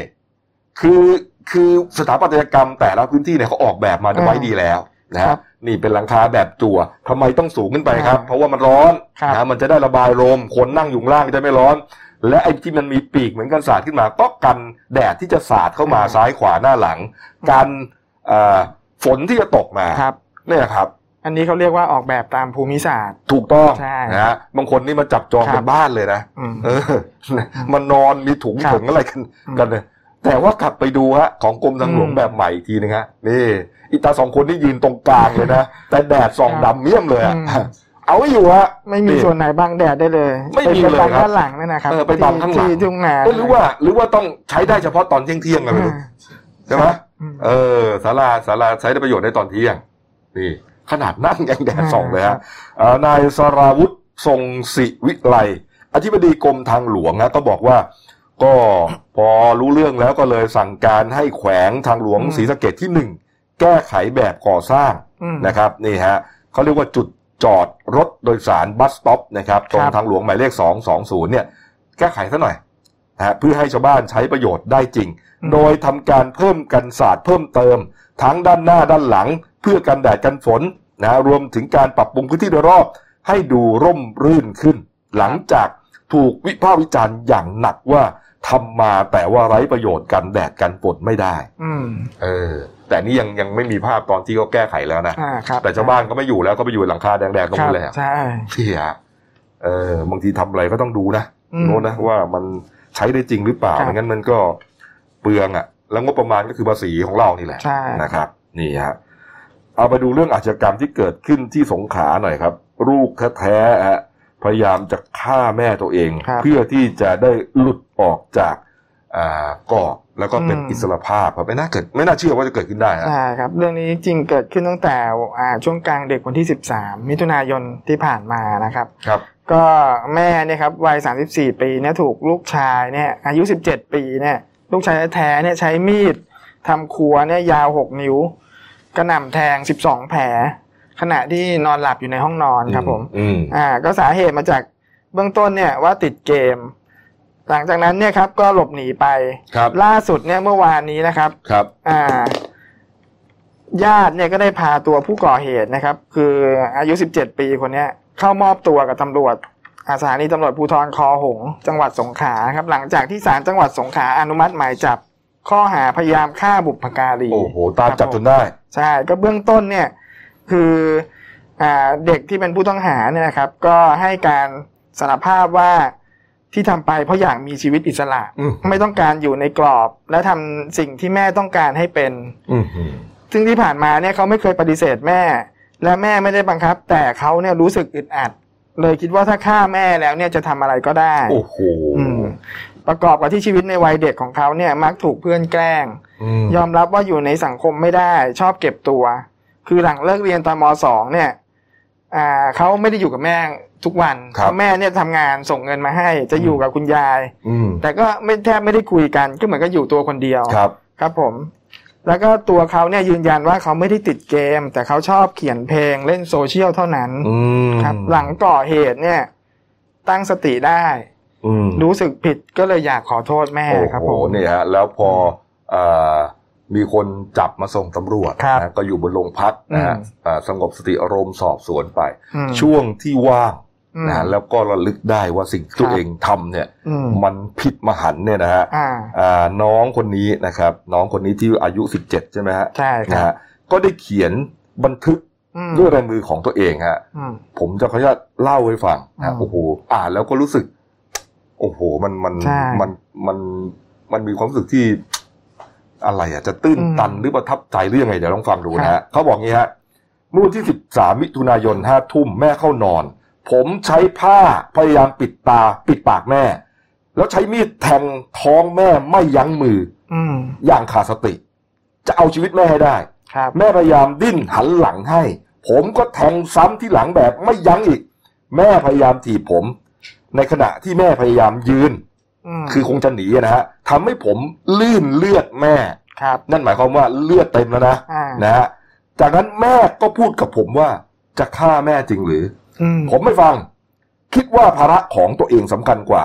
S1: คือคือสถาปัตยกรรมแต่ละพื้นที่เนี่ยเขาออกแบบมาไว้ดีแล้วนะ
S2: ครั
S1: ฮะ
S2: บ
S1: นี่เป็นหลังคาแบบจั่วทำไมต้องสูงขึ้นไปครับ
S2: อ่า
S1: เพราะว่ามันร้อน
S2: ครับ
S1: นะมันจะได้ระบายลมคนนั่งอยู่ข้างล่างจะไม่ร้อน และไอ้ที่มันมีปีกเหมือนกันสาดขึ้นมา ก็กันแดดที่จะสาดเข้ามาซ้ายขวาหน้าหลัง กันเอ่อฝนที่จะตกมา
S2: ครับ
S1: เนี่ยครับ
S2: อันนี้เขาเรียกว่าออกแบบตามภูมิศาสตร์
S1: ถูกต้อง
S2: ใช่
S1: นะฮะบางคนนี่มาจับจอง
S2: ครับ
S1: เป็นบ้านเลยนะ
S2: อืม
S1: เออมันนอนมีถุง
S2: ครับ
S1: ถุงอะไรกัน
S2: อืม
S1: กันเลยแต่ว่ากลับไปดูฮะของกรมทางหลวง
S2: อืม
S1: แบบใหม่อีกทีนึงฮะนี่อีตาสองคนนี่ยืนตรงกลางเลยนะแต่แดดส่อง
S2: ครับ
S1: ดำเมี่ยมเลยอะ
S2: อืม
S1: เอาไว้อยู่ฮะ
S2: ไม่มีส่วนไหนบังแดดได้เลย
S1: ไม่มี
S2: ป
S1: เลย
S2: บัง
S1: ครับ
S2: ด้านหลังนั่นนะครับ
S1: เออไปบังข้างหลัง
S2: ที่ทุ่งนา
S1: เอ้ยหรือว่าหรือว่าต้องใช้ได้เฉพาะตอนเที่ยงเที่ยงๆกันไม่รู้ใช่ไหม
S2: อืม
S1: เออศาลาศาลาใช้ได้ประโยชน์ได้ตอนเที่ยง นี่ ขนาดนั่งยังแดดส่องเลย
S2: ครั
S1: ฮะ
S2: บ
S1: เอ่อนายสราวุธทรงศิวิไลอธิบดีกรมทางหลวงนะก็บอกว่า ก็พอรู้เรื่องแล้วก็เลยสั่งการให้แขวงทางหลวง
S2: อืม
S1: ศรีสะเกดที่หนึ่งแก้ไขแบบก่อสร้าง
S2: อืม
S1: นะครับนี่ฮะเขาเรียกว่าจุด จอดรถโดยสารบัสสต็อปนะครับตรง
S2: ครับ
S1: ทางหลวงหมายเลข 220 เนี่ยแก้ไขซะหน่อยนะฮะเพื่อให้ชาวบ้านใช้ประโยชน์ได้จริง โดยทำการเพิ่มกันศาสตร์เพิ่มเติม ทั้งด้านหน้าด้านหลัง เพื่อกันแดดกันฝนนะฮะรวมถึงการปรับปรุงพื้นที่โดยรอบให้ดูร่มรื่นขึ้น หลังจากถูกวิพากษ์วิจารณ์อย่างหนักว่าทำมาแต่ว่าไร้ประโยชน์กันแดดกันฝนไม่ได้
S2: อืม
S1: เออ แต่นี่ยังยังไม่มีภาพตอนที่เขาแก้ไขแล้วนะ
S2: อ่าครับ
S1: แต่ชาวบ้านก็ไม่อยู่แล้วก็ไปอยู่หลังคาแดงๆตรง
S2: ครับ
S1: นู้นแล้ว
S2: ใช่
S1: ที่ฮะเออบางทีทำอะไรก็ต้องดูนะ
S2: อืม
S1: โน้นนะว่ามันใช้ได้จริงหรือเปล่า
S2: ครับ
S1: ไม่งั้นมันก็เปลืองอะ แล้วงบประมาณก็คือภาษีของเรานี่แหละ
S2: ใช่
S1: นะครับ นี่ฮะเอาไปดูเรื่องอาชญากรรมที่เกิดขึ้นที่สงขลาหน่อยครับ ลูกแท้ๆฮะพยายามจะฆ่าแม่ตัวเอง
S2: ครับ
S1: เพื่อที่จะได้หลุดออกจากอ่า กอกแล้วก็เป็น
S2: อืม
S1: อิสรภาพครับไม่น่าเกิดไม่น่าเชื่อว่าจะเกิดขึ้นได้ฮะ
S2: ใช่ครับ เรื่องนี้จริงเกิดขึ้นตั้งแต่อ่าช่วงกลางดึกวันที่ 13 มิถุนายนที่ผ่านมานะครับ
S1: ครับ
S2: ก็แม่เนี่ยครับวัย 34 ปีเนี่ยถูกลูกชายเนี่ยอายุ 17 ปีเนี่ยลูกชายแท้ๆเนี่ยใช้มีดทำครัวเนี่ยยาว 6 นิ้ว กระหน่ำแทง 12 แผล ขณะที่นอนหลับอยู่ในห้องนอนครับผม
S1: อืม
S2: อ่าก็สาเหตุมาจากเบื้องต้นเนี่ยว่าติดเกม หลังจากนั้นเนี่ยครับก็หลบหนีไป
S1: ครับ
S2: ล่าสุดเนี่ยเมื่อวานนี้นะครับ
S1: ครับ
S2: อ่า ญาติเนี่ยก็ได้พาตัวผู้ก่อเหตุนะครับ คืออายุ 17 ปีคนเนี้ย เข้ามอบตัวกับตำรวจอาสถานีตำรวจภูธรคอหงษ์จังหวัดสงขลาครับ หลังจากที่ศาลจังหวัดสงขลาอนุมัติหมายจับ ข้อหาพยายามฆ่าบุพการี
S1: โอ้โห ตามจับจนได้
S2: ใช่ ก็เบื้องต้นเนี่ย คืออ่าเด็กที่เป็นผู้ต้องหาเนี่ยนะครับ ก็ให้การสารภาพว่า ที่ทำไปเพราะอยากมีชีวิตอิสระ
S1: อืม
S2: ไม่ต้องการอยู่ในกรอบ และทำสิ่งที่แม่ต้องการให้เป็น
S1: อือหือ
S2: ซึ่งที่ผ่านมาเนี่ยเขาไม่เคยปฏิเสธแม่ และแม่ไม่ได้บังคับ แต่เขาเนี่ยรู้สึกอึดอัด เลยคิดว่าถ้าฆ่าแม่แล้วเนี่ยจะทำอะไรก็ได้
S1: โอ้โห
S2: อืมประกอบกับที่ชีวิตในวัยเด็กของเขาเนี่ยมักถูกเพื่อนแกล้ง
S1: อืม
S2: ยอมรับว่าอยู่ในสังคมไม่ได้ ชอบเก็บตัว คือหลังเลิกเรียนตอนมสองเนี่ยอ่าเขาไม่ได้อยู่กับแม่ ทุกวัน
S1: ครับ
S2: เพราะแม่เนี่ยทำงานส่งเงินมาให้ จะอยู่กับคุณยาย
S1: อืม
S2: แต่ก็ไม่แทบไม่ได้คุยกันก็เหมือนกับอยู่ตัวคนเดียว
S1: ครับ
S2: ครับผม แล้วก็ตัวเขาเนี่ยยืนยันว่าเขาไม่ได้ติดเกม แต่เขาชอบเขียนเพลงเล่นโซเชียลเท่านั้น
S1: อืม
S2: ครับหลังก่อเหตุเนี่ย ตั้งสติได้
S1: อืม
S2: รู้สึกผิดก็เลยอยากขอโทษแม่
S1: โอ้
S2: ครับ
S1: โห
S2: ผม
S1: เนี่ยฮะแล้วพอเอ่อมีคนจับมาส่งตำรวจ
S2: ครับ
S1: นะก็อยู่บนโรงพักนะฮะ
S2: อืม
S1: อ่าสงบสติอารมณ์สอบสวนไป
S2: อืม
S1: ช่วงที่ว่าง
S2: อืม
S1: นะฮะแล้วก็ระลึกได้ว่าสิ่งที่ตัว
S2: ครับ
S1: เองทำเนี่ย
S2: อืม
S1: มันผิดมหันต์เนี่ยนะฮะ
S2: อ่า
S1: อ่าน้องคนนี้นะครับ น้องคนนี้ที่อายุ 17 ใช่ไหมฮะ
S2: ใช่ค
S1: นะ
S2: รับ
S1: ฮะก็ได้เขียนบันทึก
S2: อืม
S1: ด้วยลายมือของตัวเองฮะ
S2: อืม
S1: ผมจะขออนุญาตเล่าให้ฟัง
S2: อื
S1: นะ
S2: ม
S1: โอ้โหอ่านแล้วก็รู้สึก โอ้โหมันมัน
S2: ใช่
S1: มันมันมันมีความรู้สึกที่อะไรอะจะตื้น
S2: อืม
S1: ตันหรือประทับใจหรือยังไงเดี๋ยวลองฟังดูนะ
S2: ครั
S1: ฮะ
S2: บ
S1: เขาบอกงี้ฮะเมื่อวันที่ 13 มิถุนายนห้าทุ่มแม่เข้านอน ผมใช้ผ้าพยายามปิดตาปิดปากแม่ แล้วใช้มีดแทงท้องแม่ไม่ยั้งมือ
S2: อืม
S1: อย่างขาดสติ จะเอาชีวิตแม่ให้ได้
S2: ครับ
S1: แม่พยายามดิ้นหันหลังให้ ผมก็แทงซ้ำที่หลังแบบไม่ยั้งอีก แม่พยายามถีบผม ในขณะที่แม่พยายามยืน
S2: อืม
S1: คือคงจะหนีนะฮะทำให้ผมลื่นเลือดแม่
S2: ครับ
S1: นั่นหมายความว่าเลือดเต็มแล้วนะ
S2: อ่า
S1: นะฮะจากนั้นแม่ก็พูดกับผมว่าจะฆ่าแม่จริงหรือ
S2: อืม
S1: ผมไม่ฟัง คิดว่าภาระของตัวเองสำคัญกว่า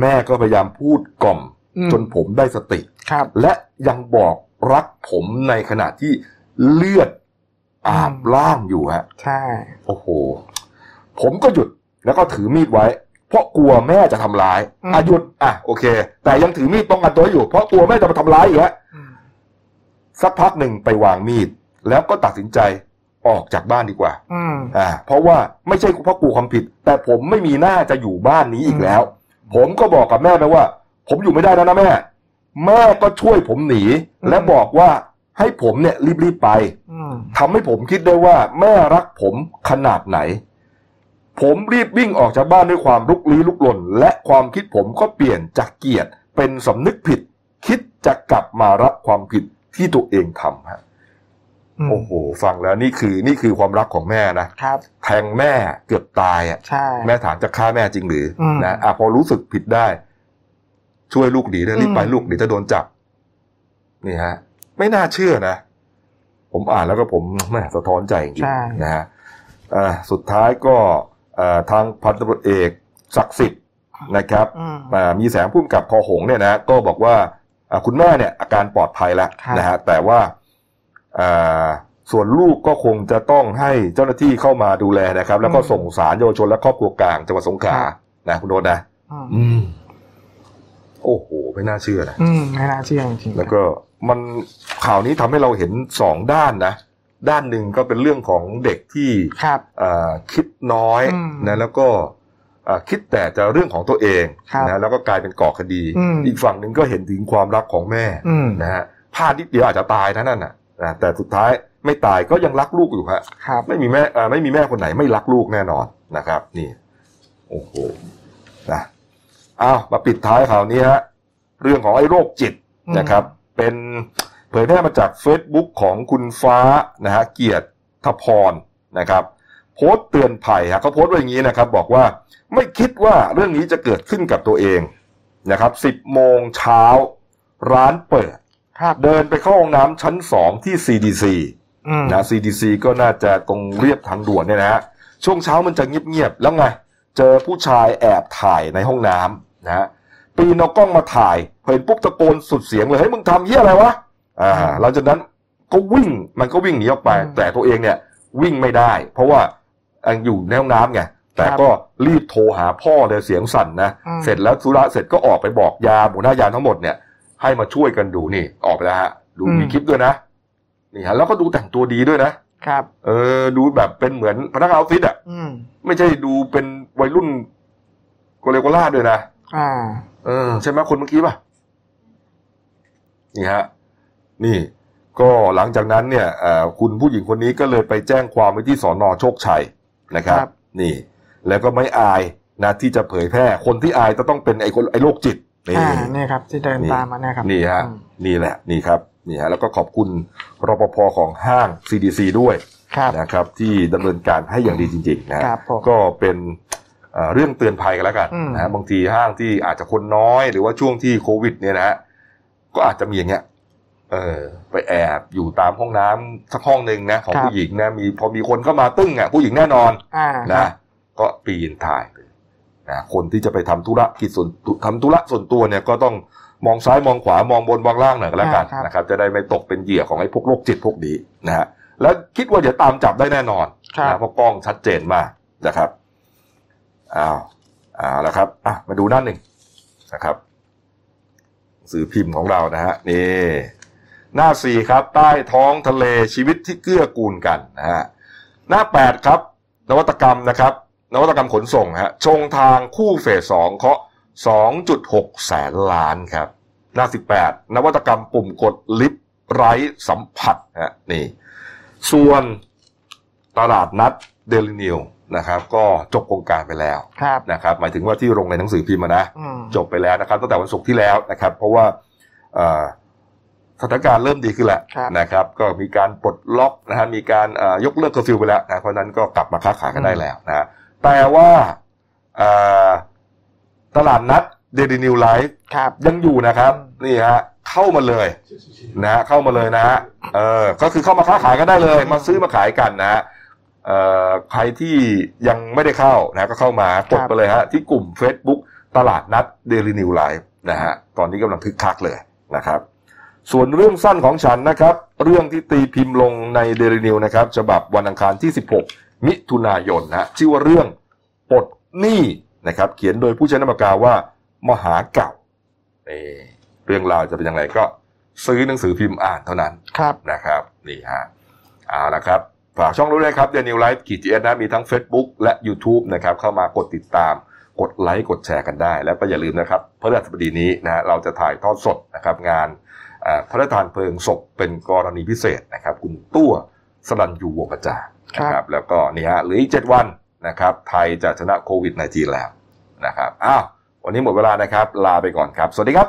S1: แม่ก็พยายามพูดกล่อม
S2: อืม
S1: จนผมได้สติ
S2: ครับ
S1: และยังบอกรักผมในขณะที่เลือดอาบล่างอยู่ฮะ
S2: ใช่
S1: โอ้โห ผมก็หยุดแล้วก็ถือมีดไว้ เพราะกลัวแม่จะทำร้ายอะหยุด อะโอเค แต่ยังถือมีดป้องกันตัวอยู่ เพราะกลัวแม่จะมาทำร้ายอีกฮะ
S2: อืม
S1: สักพักหนึ่งไปวางมีด แล้วก็ตัดสินใจ ออกจากบ้านดีกว่า
S2: อืม
S1: อ่า เพราะว่าไม่ใช่เพราะกลัวความผิด แต่ผมไม่มีหน้าจะอยู่บ้านนี้อีกแล้ว ผมก็บอกกับแม่ไปว่า ผมอยู่ไม่ได้แล้วนะแม่ แม่ก็ช่วยผมหนี
S2: อืม
S1: และบอกว่าให้ผมเนี่ยรีบๆไป
S2: อืม
S1: ทำให้ผมคิดได้ว่าแม่รักผมขนาดไหน ผมรีบวิ่งออกจากบ้านด้วยความลุกลี้ลุกลน และความคิดผมก็เปลี่ยนจากเกลียดเป็นสำนึกผิด คิดจะกลับมารับความผิดที่ตัวเองทำฮะ
S2: อืม
S1: โอ้โหฟังแล้วนี่คือนี่คือความรักของแม่นะครับแทงแม่เกือบตายอะ
S2: ใช่
S1: แม่ถามจะฆ่าแม่จริงหรืออ
S2: ม
S1: นะอะพอรู้สึกผิดได้ ช่วยลูกหนีเลยรีบไป
S2: อืม
S1: ลูกเดี๋ยวจะโดนจับ นี่ฮะ ไม่น่าเชื่อนะผมอ่านแล้วก็ผมแม่สะท้อนใจจริง
S2: ใช่
S1: ๆนะฮะอ่าสุดท้ายก็เอ่อทางพันตำรวจเอกศักดิ์สิทธิ์นะครับ
S2: อืม
S1: อ่ามีแสงพุ่มกับคอหงส์เนี่ยนะก็บอกว่าอ่าคุณแม่เนี่ยอาการปลอดภัยแล้ว
S2: ครับ
S1: นะฮะแต่ว่าอ่า ส่วนลูกก็คงจะต้องให้เจ้าหน้าที่เข้ามาดูแลนะครับ แล้วก็ส่งสารเยาวชนและครอบครัวกลางจังหวัดสงขลานะคุณโดนนะ
S2: อืม
S1: อืมโอ้โห ไม่น่าเชื่อนะ
S2: อืมไม่น่าเชื่อจริงๆ
S1: แล้วก็มันข่าวนี้ทำให้เราเห็นสองด้านนะ ด้านหนึ่งก็เป็นเรื่องของเด็กที่
S2: ครับ
S1: อ่าคิดน้อย
S2: อืม
S1: นะแล้วก็อ่าคิดแต่จะเรื่องของตัวเอง
S2: ครับ
S1: นะแล้วก็กลายเป็นก่อคดี
S2: อืม
S1: อีกฝั่งหนึ่งก็เห็นถึงความรักของแม่
S2: อืม
S1: นะฮะพลาดนิดเดียวอาจจะตายนะนั่นน่ะ นะแต่สุดท้ายไม่ตายก็ยังรักลูกอยู่ฮะ
S2: ครับ
S1: ไม่มีแม่อ่าไม่มีแม่คนไหนไม่รักลูกแน่นอนนะครับ นี่ โอ้โหนะอ้าวมาปิดท้ายข่าวนี้ฮะเรื่องของไอ้โรคจิต
S2: อืม
S1: นะครับ เป็นเผยแพร่มาจาก Facebook ของคุณฟ้านะฮะเกียรติพรนะครับ โพสต์เตือนภัยฮะเขาโพสต์ไว้อย่างนี้นะครับ บอกว่าไม่คิดว่าเรื่องนี้จะเกิดขึ้นกับตัวเองนะครับสิบโมงเช้าร้านเปิด
S2: ครับ
S1: เดินไปเข้าห้องน้ำชั้นสองที่ CDC
S2: อืม
S1: นะ CDC ก็น่าจะตรงเรียบทางด่วนเนี่ยนะฮะช่วงเช้ามันจะเงียบๆแล้วไง เจอผู้ชายแอบถ่ายในห้องน้ำนะฮะปีนเอากล้องมาถ่ายเห็นปุ๊บตะโกนสุดเสียงเลยเฮ้ยมึงทำเหี้ยอะไรวะอ่าหลังจากนั้นก็วิ่งมันก็วิ่งหนีออกไป
S2: อืม
S1: แต่ตัวเองเนี่ยวิ่งไม่ได้ เพราะว่ายังอยู่ในห้องน้ำไงแต่ก็รีบโทรหาพ่อเลยเสียงสั่นนะ
S2: อืม
S1: เสร็จแล้วธุระเสร็จก็ออกไปบอกยามหัวหน้ายามทั้งหมดเนี่ย ให้มาช่วยกันดูนี่ ออกไปแล้วฮะดูมีคลิปด้วยนะนี่ฮะแล้วก็ดูแต่งตัวดีด้วยนะครับ เออ ดูแบบเป็นเหมือนพนักงานออฟฟิศอะ
S2: อืม
S1: ไม่ใช่ดูเป็นวัยรุ่นโกเลโกล่าด้วยนะ
S2: อ่า
S1: เออ ใช่ไหมคนเมื่อกี้ป่ะนี่ฮะ นี่ ก็หลังจากนั้นเนี่ยเอ่อคุณผู้หญิงคนนี้ก็เลยไปแจ้งความไว้ที่สอนอโชคชัยนะครับ
S2: ครับ
S1: นี่ แล้วก็ไม่อายนะที่จะเผยแพร่ คนที่อายจะต้องเป็นไอ้คนไอ้โรคจิต นี่
S2: อ่าเนี่ยครับ ที่เดินตามมาเนี่ยครับ
S1: นี่ฮะ
S2: อืม
S1: นี่แหละนี่ครับนี่ฮะแล้วก็ขอบคุณรปภของห้าง CDC ด้วย
S2: ครับ
S1: นะครับที่ดำเนินการให้อย่างดีจริงๆนะฮะ
S2: ครับผม
S1: ก็เป็นเอ่อเรื่องเตือนภัยกันแล้วกัน
S2: อืม
S1: นะฮะบางทีห้างที่อาจจะคนน้อยหรือว่าช่วงที่โควิด เนี่ยนะฮะก็อาจจะมีอย่างเงี้ยเออไปแอบอยู่ตามห้องน้ำสักห้องหนึ่งนะของผู้หญิงนะมีพอมีคนเข้ามาตึ้งอะผู้หญิงแน่นอน
S2: อ่าค
S1: นะ
S2: รับ
S1: ก็ปีนถ่ายเลย นะคนที่จะไปทำธุระกิจส่วนทำธุระส่วนตัวเนี่ยก็ต้องมองซ้ายมองขวามองบนมองล่างหน่อยก็แล้วกัน
S2: อ่าครับ
S1: นะครับจะได้ไม่ตกเป็นเหยื่อของไอ้พวกโรคจิตพวกนี้นะฮะแล้วคิดว่าเดี๋ยวตามจับได้แน่นอน
S2: ครับ
S1: นะเพราะกล้องชัดเจนมากนะครับอ้าวเอาละครับอะมาดูหน้าหนึ่งนะครับหนังสื่อพิมพ์ของเรานะฮะนี่หน้าสี่ครับ ใต้ท้องทะเลชีวิตที่เกื้อกูลกันนะฮะหน้าแปดครับ นวัตกรรมนะครับ นวัตกรรมขนส่งฮะชงทางคู่เฟสสองเคาะ 2.6 แสนล้านครับ หน้า 18 นวัตกรรมปุ่มกดลิฟต์ไร้สัมผัสฮะนี่ ส่วนตลาดนัดเดลินิวส์นะครับ ก็จบโครงการไปแล้ว
S2: ครับ
S1: นะครับหมายถึงว่าที่ลงในหนังสือพิมพ์อะนะ
S2: อืม
S1: จบไปแล้วนะครับตั้งแต่วันศุกร์ที่แล้วนะครับ เพราะว่าเอ่อสถานการณ์เริ่มดีขึ้นแล้ว
S2: ครับ
S1: นะครับ ก็มีการปลดล็อกนะฮะมีการเอ่อยกเลิกเคอร์ฟิวไปแล้วนะเพราะฉะนั้นก็กลับมาค้าขายกันได้แล้วนะฮะ แต่ว่าเอ่อตลาดนัดเดลินิวส์ไลฟ์
S2: ครับ
S1: ยังอยู่นะครับ
S2: อืม
S1: นี่ฮะเข้ามาเลยนะฮะเข้ามาเลยนะฮะเออก็คือเข้ามาค้าขายกันได้เลย มาซื้อมาขายกันนะฮะเอ่อใครที่ยังไม่ได้เข้านะก็เข้ามากดไปเลยฮะที่กลุ่ม Facebook ตลาดนัดเดลินิวส์ไลฟ์นะฮะตอนนี้กำลังคึกคักเลยนะครับ ส่วนเรื่องสั้นของฉันนะครับ เรื่องที่ตีพิมพ์ลงในเดลินิวส์นะครับฉบับวันอังคารที่ 16 มิถุนายนนะฮะชื่อว่าเรื่องปลดหนี้นะครับ เขียนโดยผู้ใช้นามปากกาว่า มหาเก่านี่เรื่องราวจะเป็นยังไงก็ซื้อหนังสือพิมพ์อ่านเท่านั้น
S2: ครับ
S1: นะครับนี่ฮะเอาละครับฝากช่องรู้ด้วยครับเดนิวไลฟ์ขีดจีเอนะมีทั้ง Facebook และ YouTube นะครับเข้ามากดติดตามกดไลค์กดแชร์กันได้ แล้วก็อย่าลืมนะครับพระฤหัสบดีนี้นะฮะเราจะถ่ายทอดสดนะครับงานเอ่อพระราชทานเพลิงศพเป็นกรณีพิเศษนะครับ คุณตัวสลันยูวงกระจาง นะครับแล้วก็นี่ฮะเหลืออีกเจ็ดวันนะครับไทยจะชนะโควิดในจีนแล้วนะครับอ้าววันนี้หมดเวลานะครับลาไปก่อนครับ สวัสดีครับ